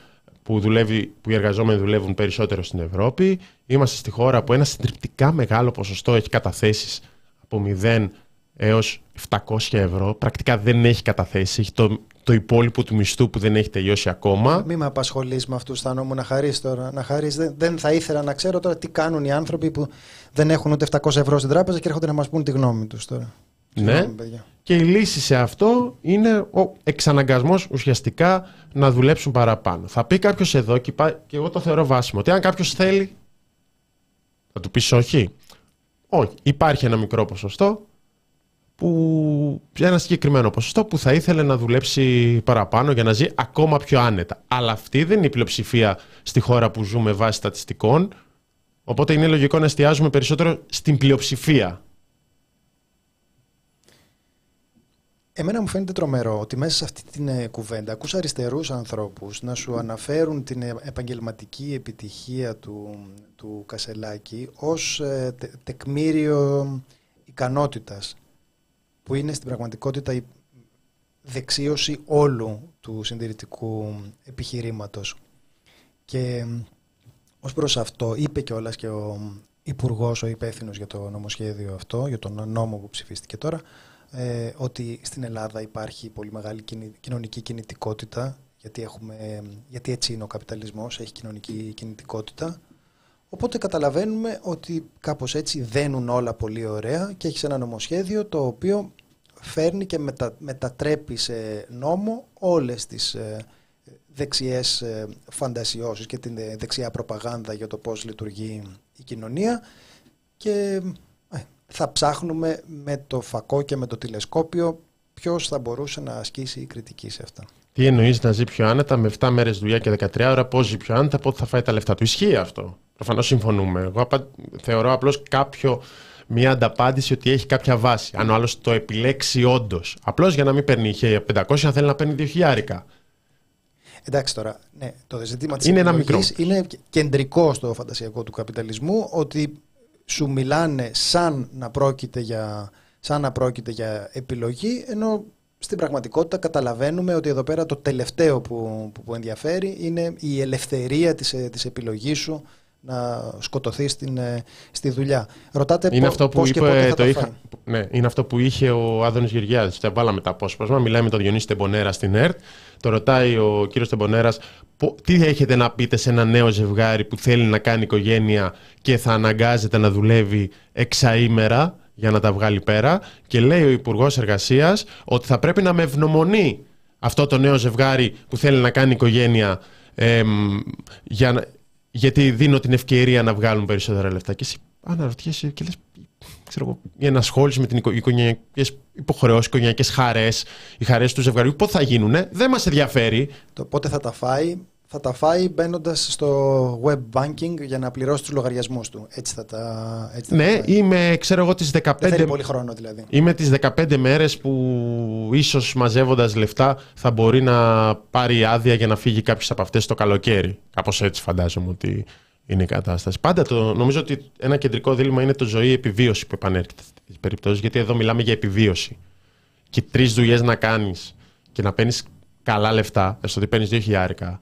που, δουλεύει, που οι εργαζόμενοι δουλεύουν περισσότερο στην Ευρώπη. Είμαστε στη χώρα που ένα συντριπτικά μεγάλο ποσοστό έχει καταθέσεις από 0 έως 700 ευρώ. Πρακτικά δεν έχει καταθέσει. Έχει το, το υπόλοιπο του μισθού που δεν έχει τελειώσει ακόμα. Μη με απασχολείς με αυτούς, θα νόμου να χαρείς τώρα. Να χαρείς. Δεν, δεν θα ήθελα να ξέρω τώρα τι κάνουν οι άνθρωποι που δεν έχουν ούτε 700 ευρώ στην τράπεζα και έρχονται να μας πούν τη γνώμη τους τώρα. Ναι. Συγγνώμη, παιδιά. Και η λύση σε αυτό είναι ο εξαναγκασμός ουσιαστικά να δουλέψουν παραπάνω. Θα πει κάποιος εδώ και, υπά- και εγώ το θεωρώ βάσιμο ότι αν κάποιος θέλει θα του πεις όχι. Όχι. Υπάρχει ένα μικρό ποσοστό που, ένα συγκεκριμένο ποσοστό που θα ήθελε να δουλέψει παραπάνω για να ζει ακόμα πιο άνετα. Αλλά αυτή δεν είναι η πλειοψηφία στη χώρα που ζούμε βάσει στατιστικών. Οπότε είναι λογικό να εστιάζουμε περισσότερο στην πλειοψηφία. Εμένα μου φαίνεται τρομερό ότι μέσα σε αυτή την ε, κουβέντα ακούς αριστερούς ανθρώπους να σου αναφέρουν την ε, επαγγελματική επιτυχία του, του Κασελάκη ως ε, τε- τεκμήριο ικανότητας που είναι στην πραγματικότητα η δεξίωση όλου του συντηρητικού επιχειρήματος. Και μ, ως προς αυτό είπε κιόλας και ο υπουργός, ο υπεύθυνος για το νομοσχέδιο αυτό, για τον νόμο που ψηφίστηκε τώρα, ε, ότι στην Ελλάδα υπάρχει πολύ μεγάλη κινη- κοινωνική κινητικότητα, γιατί, έχουμε, γιατί έτσι είναι ο καπιταλισμός, έχει κοινωνική κινητικότητα. Οπότε καταλαβαίνουμε ότι κάπως έτσι δένουν όλα πολύ ωραία και έχεις ένα νομοσχέδιο το οποίο φέρνει και μετα, μετατρέπει σε νόμο όλες τις ε, δεξιές ε, φαντασιώσεις και την ε, δεξιά προπαγάνδα για το πώς λειτουργεί η κοινωνία και ε, θα ψάχνουμε με το φακό και με το τηλεσκόπιο ποιος θα μπορούσε να ασκήσει η κριτική σε αυτά. Τι εννοείς να ζει πιο άνετα με 7 μέρες δουλειά και 13 ώρα, πώς ζει πιο άνετα, πότε θα φάει τα λεφτά του. Ισχύει αυτό. Προφανώς συμφωνούμε. Εγώ απα... θεωρώ απλώς κάποιο. Μια ανταπάντηση ότι έχει κάποια βάση. Αν ο άλλος το επιλέξει όντως. Απλώς για να μην παίρνει 1500, αν θέλει να παίρνει 2.000. Εντάξει τώρα, ναι, το ζήτημα της Είναι ένα επιλογής μικρό. είναι κεντρικό στο φαντασιακό του καπιταλισμού ότι σου μιλάνε σαν να πρόκειται για, σαν να πρόκειται για επιλογή, ενώ στην πραγματικότητα καταλαβαίνουμε ότι εδώ πέρα το τελευταίο που, που, ενδιαφέρει είναι η ελευθερία της, της επιλογής σου να σκοτωθεί στην, ε, στη δουλειά. Ρωτάτε είναι αυτό που πώς είπε, και πότε θα το τα είχα, φάει. ναι, είναι αυτό που είχε ο Άδωνης Γεωργιάδης. Τα βάλαμε τα απόσπασμα. Μιλάει με τον Διονύση Τεμπονέρα στην ΕΡΤ. Το ρωτάει ο κύριος Τεμπονέρας τι έχετε να πείτε σε ένα νέο ζευγάρι που θέλει να κάνει οικογένεια και θα αναγκάζεται να δουλεύει εξαήμερα για να τα βγάλει πέρα. Και λέει ο Υπουργός Εργασίας ότι θα πρέπει να με ευνομονεί αυτό το νέο ζευγάρι που θέλει να κάνει οικογένεια εμ, για, να- γιατί δίνω την ευκαιρία να βγάλουν περισσότερα λεφτά. Και εσύ αναρωτιέσαι και λες, ξέρω εγώ, η ενασχόληση με την οικο- οικογενειακές υποχρεώσεις, οικογενειακές χαρές, οι χαρές του ζευγαριού, πότε θα γίνουνε, δεν μας ενδιαφέρει. Το πότε θα τα φάει, θα τα φάει μπαίνοντας στο web banking για να πληρώσει τους λογαριασμούς του. Έτσι θα τα, έτσι θα Ναι, τα φάει. είμαι, ξέρω εγώ, τις Δεν 15... θέλει πολύ χρόνο δηλαδή. Είμαι τις 15 μέρες που ίσως μαζεύοντας λεφτά θα μπορεί να πάρει άδεια για να φύγει κάποιος από αυτές το καλοκαίρι. Κάπως έτσι φαντάζομαι ότι είναι η κατάσταση. Πάντα το, νομίζω ότι ένα κεντρικό δίλημα είναι το ζωή επιβίωση που επανέρχεται σε τέτοιες περιπτώσεις, γιατί εδώ μιλάμε για επιβίωση. Και τρεις δουλειές να κάνεις και να παίρνεις καλά λεφτά, έστω ότι παίρνεις δύο χιλιάρικα,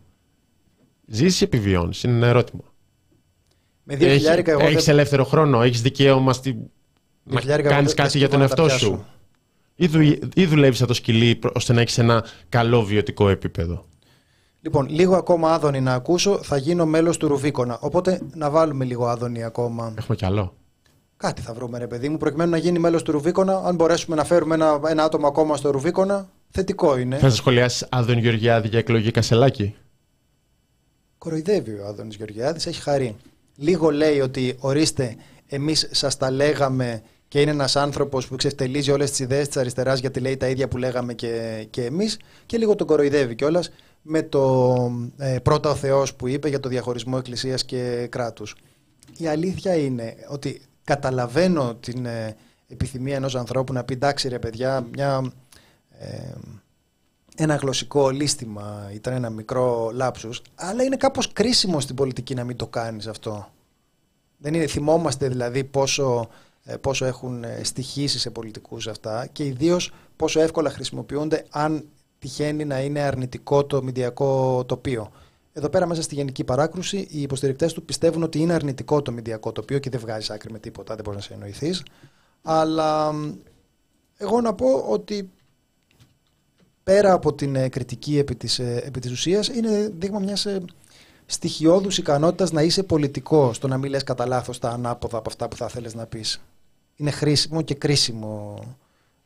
ζήσεις ή επιβιώνεις, είναι ένα ερώτημα. Με δύο χιλιάρικα εγώ έχεις δεν... ελεύθερο χρόνο, έχεις δικαίωμα στη... να χιλιάρικα εγώ κάνεις δεν- κάτι δεν για τον σκεφτόμουν να τα εαυτό σου. πιάσω. Ή, δου, ή δουλεύεις σαν το σκυλί προ- ώστε να έχεις ένα καλό βιωτικό επίπεδο. Λοιπόν, λίγο ακόμα άδωνη να ακούσω, θα γίνω μέλος του Ρουβίκονα. Οπότε να βάλουμε λίγο άδωνη ακόμα. Έχουμε κι άλλο. Κάτι θα βρούμε, ρε παιδί μου, προκειμένου να γίνει μέλος του Ρουβίκονα. Αν μπορέσουμε να φέρουμε ένα, ένα άτομο ακόμα στο Ρουβίκονα, θετικό είναι. Θα σα σχολιάσει Άδων Γεωργιάδη για εκλογή Κασελάκη. Κοροϊδεύει ο Άδωνης Γεωργιάδης, έχει χαρεί. Λίγο λέει ότι ορίστε, εμείς σας τα λέγαμε και είναι ένας άνθρωπος που ξεφτελίζει όλες τις ιδέες της αριστεράς γιατί λέει τα ίδια που λέγαμε και, και εμείς και λίγο τον κοροϊδεύει κιόλας με το ε, πρώτα ο Θεός που είπε για το διαχωρισμό εκκλησίας και κράτους. Η αλήθεια είναι ότι καταλαβαίνω την ε, επιθυμία ενός ανθρώπου να πει εντάξει ρε παιδιά, μια, ε, ένα γλωσσικό λύστημα ήταν ένα μικρό λάψους, αλλά είναι κάπως κρίσιμο στην πολιτική να μην το κάνεις αυτό. Δεν είναι, θυμόμαστε δηλαδή πόσο, ε, πόσο έχουν ε, στοιχήσει σε πολιτικούς αυτά και ιδίως πόσο εύκολα χρησιμοποιούνται αν τυχαίνει να είναι αρνητικό το μηντιακό τοπίο. Εδώ πέρα μέσα στη γενική παράκρουση οι υποστηρικτές του πιστεύουν ότι είναι αρνητικό το μηντιακό τοπίο και δεν βγάζεις άκρη με τίποτα, δεν μπορείς να σε εννοηθείς. Αλλά μ, εγώ να πω ότι πέρα από την ε, κριτική επί της, ε, επί της ουσίας είναι δείγμα μιας ε, στοιχειώδους ικανότητας να είσαι πολιτικός, το να μην λες κατά λάθος τα ανάποδα από αυτά που θα θέλεις να πεις. Είναι χρήσιμο και κρίσιμο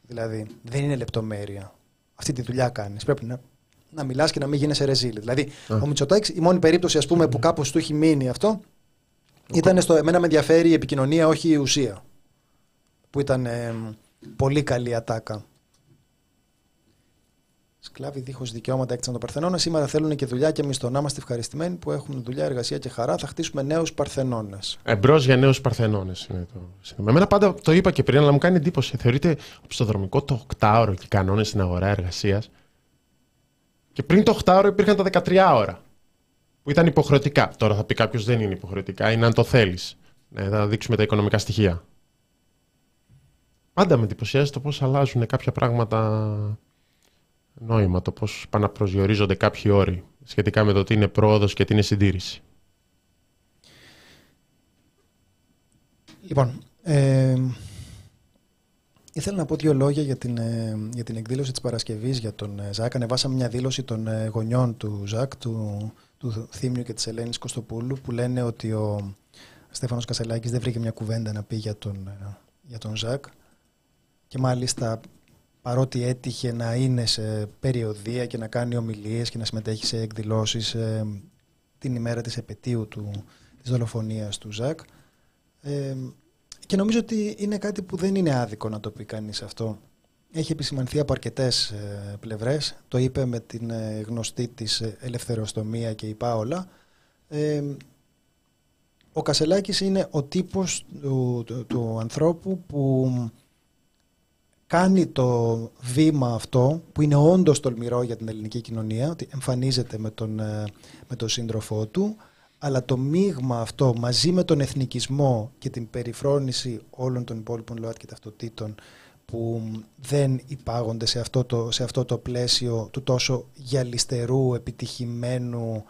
δηλαδή. Δεν είναι λεπτομέρεια. Αυτή τη δουλειά κάνεις. Πρέπει να, να μιλάς και να μην γίνεσαι ρεζίλη. Δηλαδή, ο Μητσοτάκης, η μόνη περίπτωση ας πούμε, που κάπως του έχει μείνει αυτό ήταν στο εμένα με ενδιαφέρει η επικοινωνία, όχι η ουσία. Που ήταν ε, πολύ καλή ατάκα. Σκλάβοι δίχως δικαιώματα έκτισαν το Παρθενώνα. Σήμερα θέλουν και δουλειά και μισθό. Να είμαστε ευχαριστημένοι που έχουμε δουλειά, εργασία και χαρά. Θα χτίσουμε νέους Παρθενώνες. Εμπρός για νέους Παρθενώνες είναι το σύνθημα. Εμένα πάντα το είπα και πριν, αλλά μου κάνει εντύπωση. Θεωρείται οπισθοδρομικό το 8ωρο και οι κανόνες στην αγορά εργασίας. Και πριν το 8ωρο υπήρχαν τα 13 ώρα. Που ήταν υποχρεωτικά. Τώρα θα πει κάποιος δεν είναι υποχρεωτικά, είναι αν το θέλεις. Ναι, θα δείξουμε τα οικονομικά στοιχεία. Πάντα με εντυπωσιάζει το πώς αλλάζουν κάποια πράγματα νόημα, το πώς πάνε να προσδιορίζονται κάποιοι όροι σχετικά με το τι είναι πρόοδος και τι είναι συντήρηση. Λοιπόν, ε, ήθελα να πω δύο λόγια για την, ε, για την εκδήλωση της Παρασκευής για τον ε, Ζακ. Ανεβάσαμε μια δήλωση των ε, γονιών του Ζακ, του, του Θήμιου και της Ελένης Κωστοπούλου, που λένε ότι ο Στέφανος Κασελάκης δεν βρήκε μια κουβέντα να πει για τον, ε, για τον Ζακ. Και μάλιστα παρότι έτυχε να είναι σε περιοδία και να κάνει ομιλίες και να συμμετέχει σε εκδηλώσεις ε, την ημέρα της επαιτίου του, της δολοφονίας του Ζακ, ε, και νομίζω ότι είναι κάτι που δεν είναι άδικο να το πει κανείς αυτό. Έχει επισημανθεί από αρκετές ε, πλευρές. Το είπε με την ε, γνωστή της ε, ελευθεροστομία και η Πάολα. Ε, ο Κασελάκης είναι ο τύπος του, του, του ανθρώπου που κάνει το βήμα αυτό που είναι όντως τολμηρό για την ελληνική κοινωνία ότι εμφανίζεται με τον, ε, με τον σύντροφό του αλλά το μείγμα αυτό μαζί με τον εθνικισμό και την περιφρόνηση όλων των υπόλοιπων ΛΟΑΤ και ταυτοτήτων που δεν υπάγονται σε αυτό το, σε αυτό το πλαίσιο του τόσο γυαλιστερού, επιτυχημένου,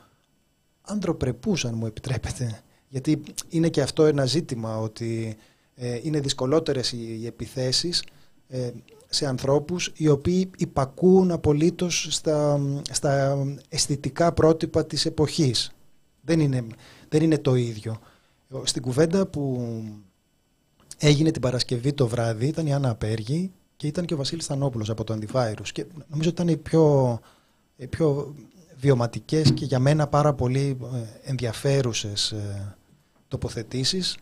ανθρωπρεπούς αν μου επιτρέπετε. Γιατί είναι και αυτό ένα ζήτημα ότι ε, είναι δυσκολότερες οι, οι επιθέσεις ε, σε ανθρώπους οι οποίοι υπακούν απολύτως στα, στα αισθητικά πρότυπα της εποχής. Δεν είναι, δεν είναι το ίδιο. Στην κουβέντα που έγινε την Παρασκευή το βράδυ ήταν η Άννα Απέργη και ήταν και ο Βασίλης Θανόπουλος από το Antivirus και νομίζω ότι ήταν οι πιο, οι πιο βιωματικές και για μένα πάρα πολύ ε, ενδιαφέρουσες ε, τοποθετήσεις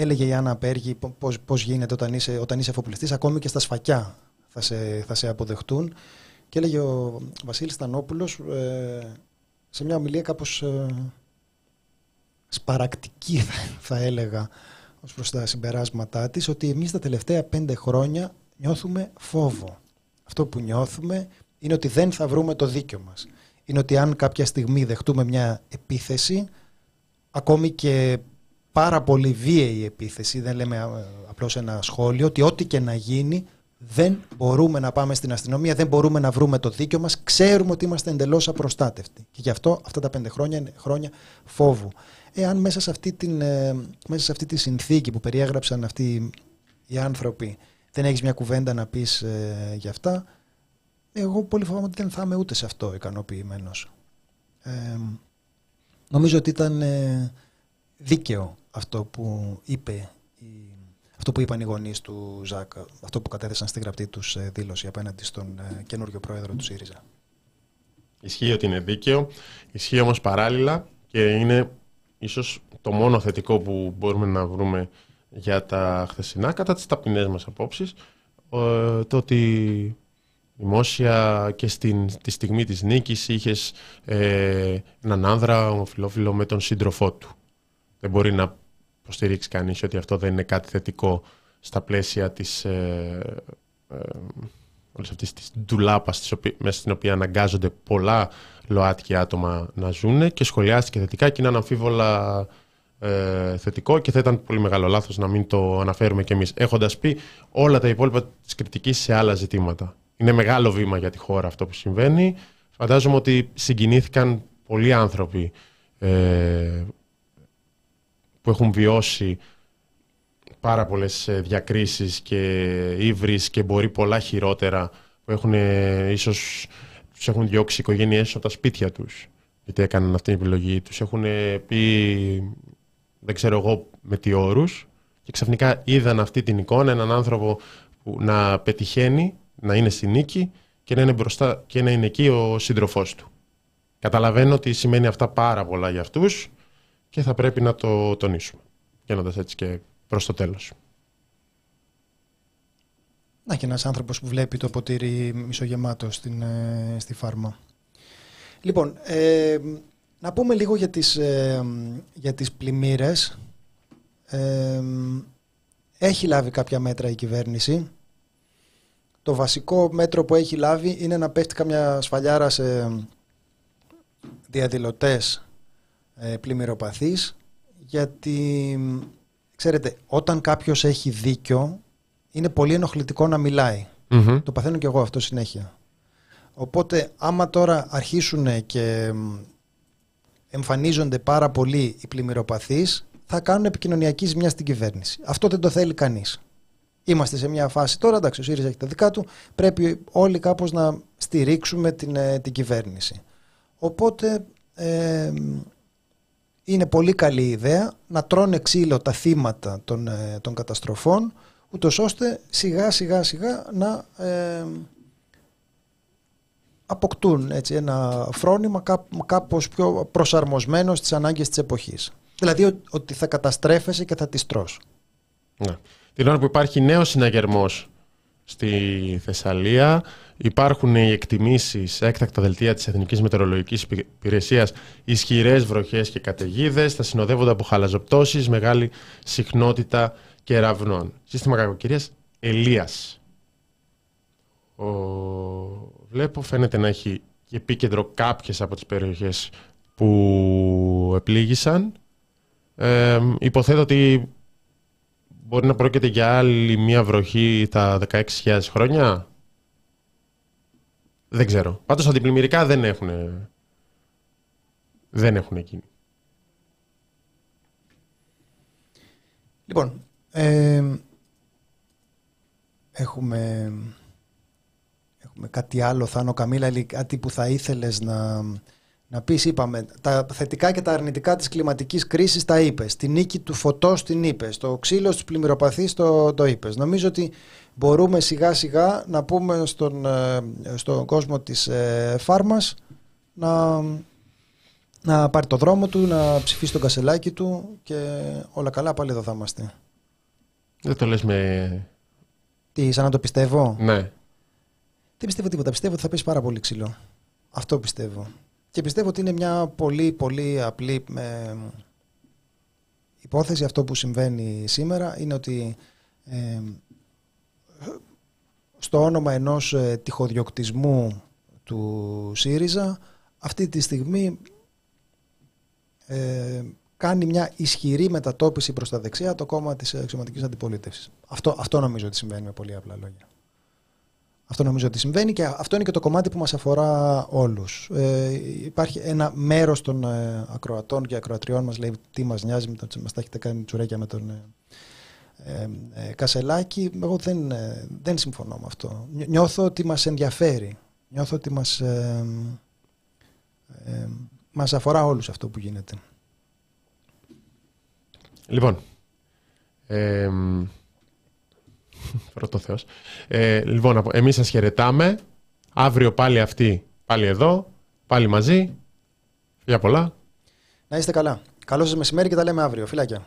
Έλεγε η Άννα Πέργη πώς, πώς γίνεται όταν είσαι, όταν είσαι εφοπλιστής, ακόμη και στα σφακιά θα σε, θα σε αποδεχτούν. Και έλεγε ο Βασίλης Στανόπουλος ε, σε μια ομιλία κάπως ε, σπαρακτική θα, έλεγα ως προς τα συμπεράσματά της ότι εμείς τα τελευταία πέντε χρόνια νιώθουμε φόβο. Αυτό που νιώθουμε είναι ότι δεν θα βρούμε το δίκιο μας. Είναι ότι αν κάποια στιγμή δεχτούμε μια επίθεση ακόμη και πάρα πολύ βίαιη επίθεση, δεν λέμε απλώς ένα σχόλιο, ότι ό,τι και να γίνει δεν μπορούμε να πάμε στην αστυνομία, δεν μπορούμε να βρούμε το δίκιο μας, ξέρουμε ότι είμαστε εντελώς απροστάτευτοι. Και γι' αυτό αυτά τα πέντε χρόνια είναι χρόνια φόβου. Εάν μέσα σε αυτή, την, ε, μέσα σε αυτή τη συνθήκη που περιέγραψαν αυτοί οι άνθρωποι δεν έχεις μια κουβέντα να πεις ε, για αυτά, εγώ πολύ φοβάμαι ότι δεν θα είμαι ούτε σε αυτό ικανοποιημένος. Ε, νομίζω ότι ήταν ε, δίκαιο αυτό που είπε αυτό που είπαν οι γονείς του Ζακ, αυτό που κατέθεσαν στη γραπτή τους ε, δήλωση απέναντι στον ε, καινούριο πρόεδρο του ΣΥΡΙΖΑ. Ισχύει ότι είναι δίκαιο, ισχύει όμως παράλληλα και είναι ίσως το μόνο θετικό που μπορούμε να βρούμε για τα χθεσινά κατά τις ταπεινές μας απόψεις το ότι δημόσια και στην, τη στιγμή της νίκης είχες ε, έναν άνδρα ομοφιλόφιλο με τον σύντροφό του. Δεν μπορεί να υποστηρίξει κανείς ότι αυτό δεν είναι κάτι θετικό στα πλαίσια της, ε, ε, όλης αυτής της ντουλάπας μέσα στην οποία αναγκάζονται πολλά ΛΟΑΤΚΙ άτομα να ζουν και σχολιάστηκε θετικά και είναι αναμφίβολα ε, θετικό και θα ήταν πολύ μεγάλο λάθος να μην το αναφέρουμε κι εμείς έχοντας πει όλα τα υπόλοιπα της κριτικής σε άλλα ζητήματα. Είναι μεγάλο βήμα για τη χώρα αυτό που συμβαίνει. Φαντάζομαι ότι συγκινήθηκαν πολλοί άνθρωποι ε, που έχουν βιώσει πάρα πολλές ε, διακρίσεις και ύβρις και μπορεί πολλά χειρότερα που έχουν ε, ίσως τους έχουν διώξει οι οικογένειές από τα σπίτια τους γιατί έκαναν αυτή την επιλογή. Τους έχουν πει δεν ξέρω εγώ με τι όρους και ξαφνικά είδαν αυτή την εικόνα έναν άνθρωπο που να πετυχαίνει να είναι στη νίκη και να είναι μπροστά και να είναι εκεί ο σύντροφός του. Καταλαβαίνω ότι σημαίνει αυτά πάρα πολλά για αυτούς και θα πρέπει να το τονίσουμε. Γίνοντας έτσι και προς το τέλος. Να και ένας άνθρωπος που βλέπει το ποτήρι μισογεμάτο στην, ε, στη φάρμα. Λοιπόν, ε, να πούμε λίγο για τις, ε, για τις πλημμύρες. Ε, έχει λάβει κάποια μέτρα η κυβέρνηση. Το βασικό μέτρο που έχει λάβει είναι να πέφτει καμιά σφαλιάρα σε διαδηλωτές ε, πλημμυροπαθής γιατί ξέρετε όταν κάποιος έχει δίκιο είναι πολύ ενοχλητικό να μιλαει Το παθαίνω και εγώ αυτό συνέχεια. Οπότε άμα τώρα αρχίσουν και εμφανίζονται πάρα πολύ οι πλημμυροπαθείς θα κάνουν επικοινωνιακή ζημιά στην κυβέρνηση. Αυτό δεν το θέλει κανείς. Είμαστε σε μια φάση τώρα, εντάξει ο ΣΥΡΙΖΑ έχει τα δικά του, πρέπει όλοι κάπως να στηρίξουμε την, ε, την κυβέρνηση. Οπότε ε, είναι πολύ καλή ιδέα να τρώνε ξύλο τα θύματα των, ε, των καταστροφών ούτως ώστε σιγά σιγά σιγά να ε, αποκτούν έτσι, ένα φρόνημα κάπως πιο προσαρμοσμένο στις ανάγκες της εποχής. Δηλαδή ότι θα καταστρέφεσαι και θα τις τρως. Ναι. Την ώρα που υπάρχει νέος συναγερμός στη Θεσσαλία. Υπάρχουν οι εκτιμήσεις έκτακτα δελτία της Εθνικής Μετεωρολογικής Υπηρεσίας, ισχυρές βροχές και καταιγίδες. Θα συνοδεύονται από χαλαζοπτώσεις, μεγάλη συχνότητα κεραυνών. Σύστημα κακοκαιρίας Ελίας. Ο... Βλέπω φαίνεται να έχει επίκεντρο κάποιες από τις περιοχές που επλήγησαν. Ε, υποθέτω ότι μπορεί να πρόκειται για άλλη μία βροχή τα 16.000 χρόνια. Δεν ξέρω. Πάντως αντιπλημμυρικά δεν έχουν, δεν έχουν εκείνη. Λοιπόν, ε, έχουμε, έχουμε κάτι άλλο, Θάνο Καμίλα, κάτι που θα ήθελες να, να πεις, είπαμε, τα θετικά και τα αρνητικά της κλιματικής κρίσης τα είπες, τη νίκη του φωτός την είπες, το ξύλος στους πλημμυροπαθείς το, το είπες. Νομίζω ότι μπορούμε σιγά σιγά να πούμε στον, ε, στον κόσμο της ε, φάρμας να, να πάρει το δρόμο του, να ψηφίσει τον κασελάκι του και όλα καλά πάλι εδώ θα είμαστε. Δεν το λες με... Τι, σαν να το πιστεύω; Ναι. Δεν πιστεύω τίποτα. Πιστεύω ότι θα πέσει πάρα πολύ ξύλο. Αυτό πιστεύω. Και πιστεύω ότι είναι μια πολύ πολύ απλή ε, υπόθεση αυτό που συμβαίνει σήμερα είναι ότι ε, στο όνομα ενός ε, τυχοδιοκτισμού του ΣΥΡΙΖΑ αυτή τη στιγμή ε, κάνει μια ισχυρή μετατόπιση προς τα δεξιά το κόμμα της αξιωματικής αντιπολίτευσης. Αυτό, αυτό νομίζω ότι συμβαίνει με πολύ απλά λόγια. Αυτό νομίζω ότι συμβαίνει και αυτό είναι και το κομμάτι που μας αφορά όλους. Ε, υπάρχει ένα μέρος των ε, ακροατών και ακροατριών μας λέει τι μας νοιάζει, μας τα έχετε κάνει τσουρέκια με τον ε, ε, ε Κασελάκη. Εγώ δεν, δεν συμφωνώ με αυτό. Νιώθω ότι μας ενδιαφέρει. Νιώθω ότι μας, μας αφορά όλους αυτό που γίνεται. Λοιπόν, ε, πρώτο Θεός. Ε, λοιπόν, εμείς σας χαιρετάμε. Αύριο πάλι αυτοί, πάλι εδώ, πάλι μαζί. Για πολλά. Να είστε καλά. Καλό σας μεσημέρι και τα λέμε αύριο. Φιλάκια.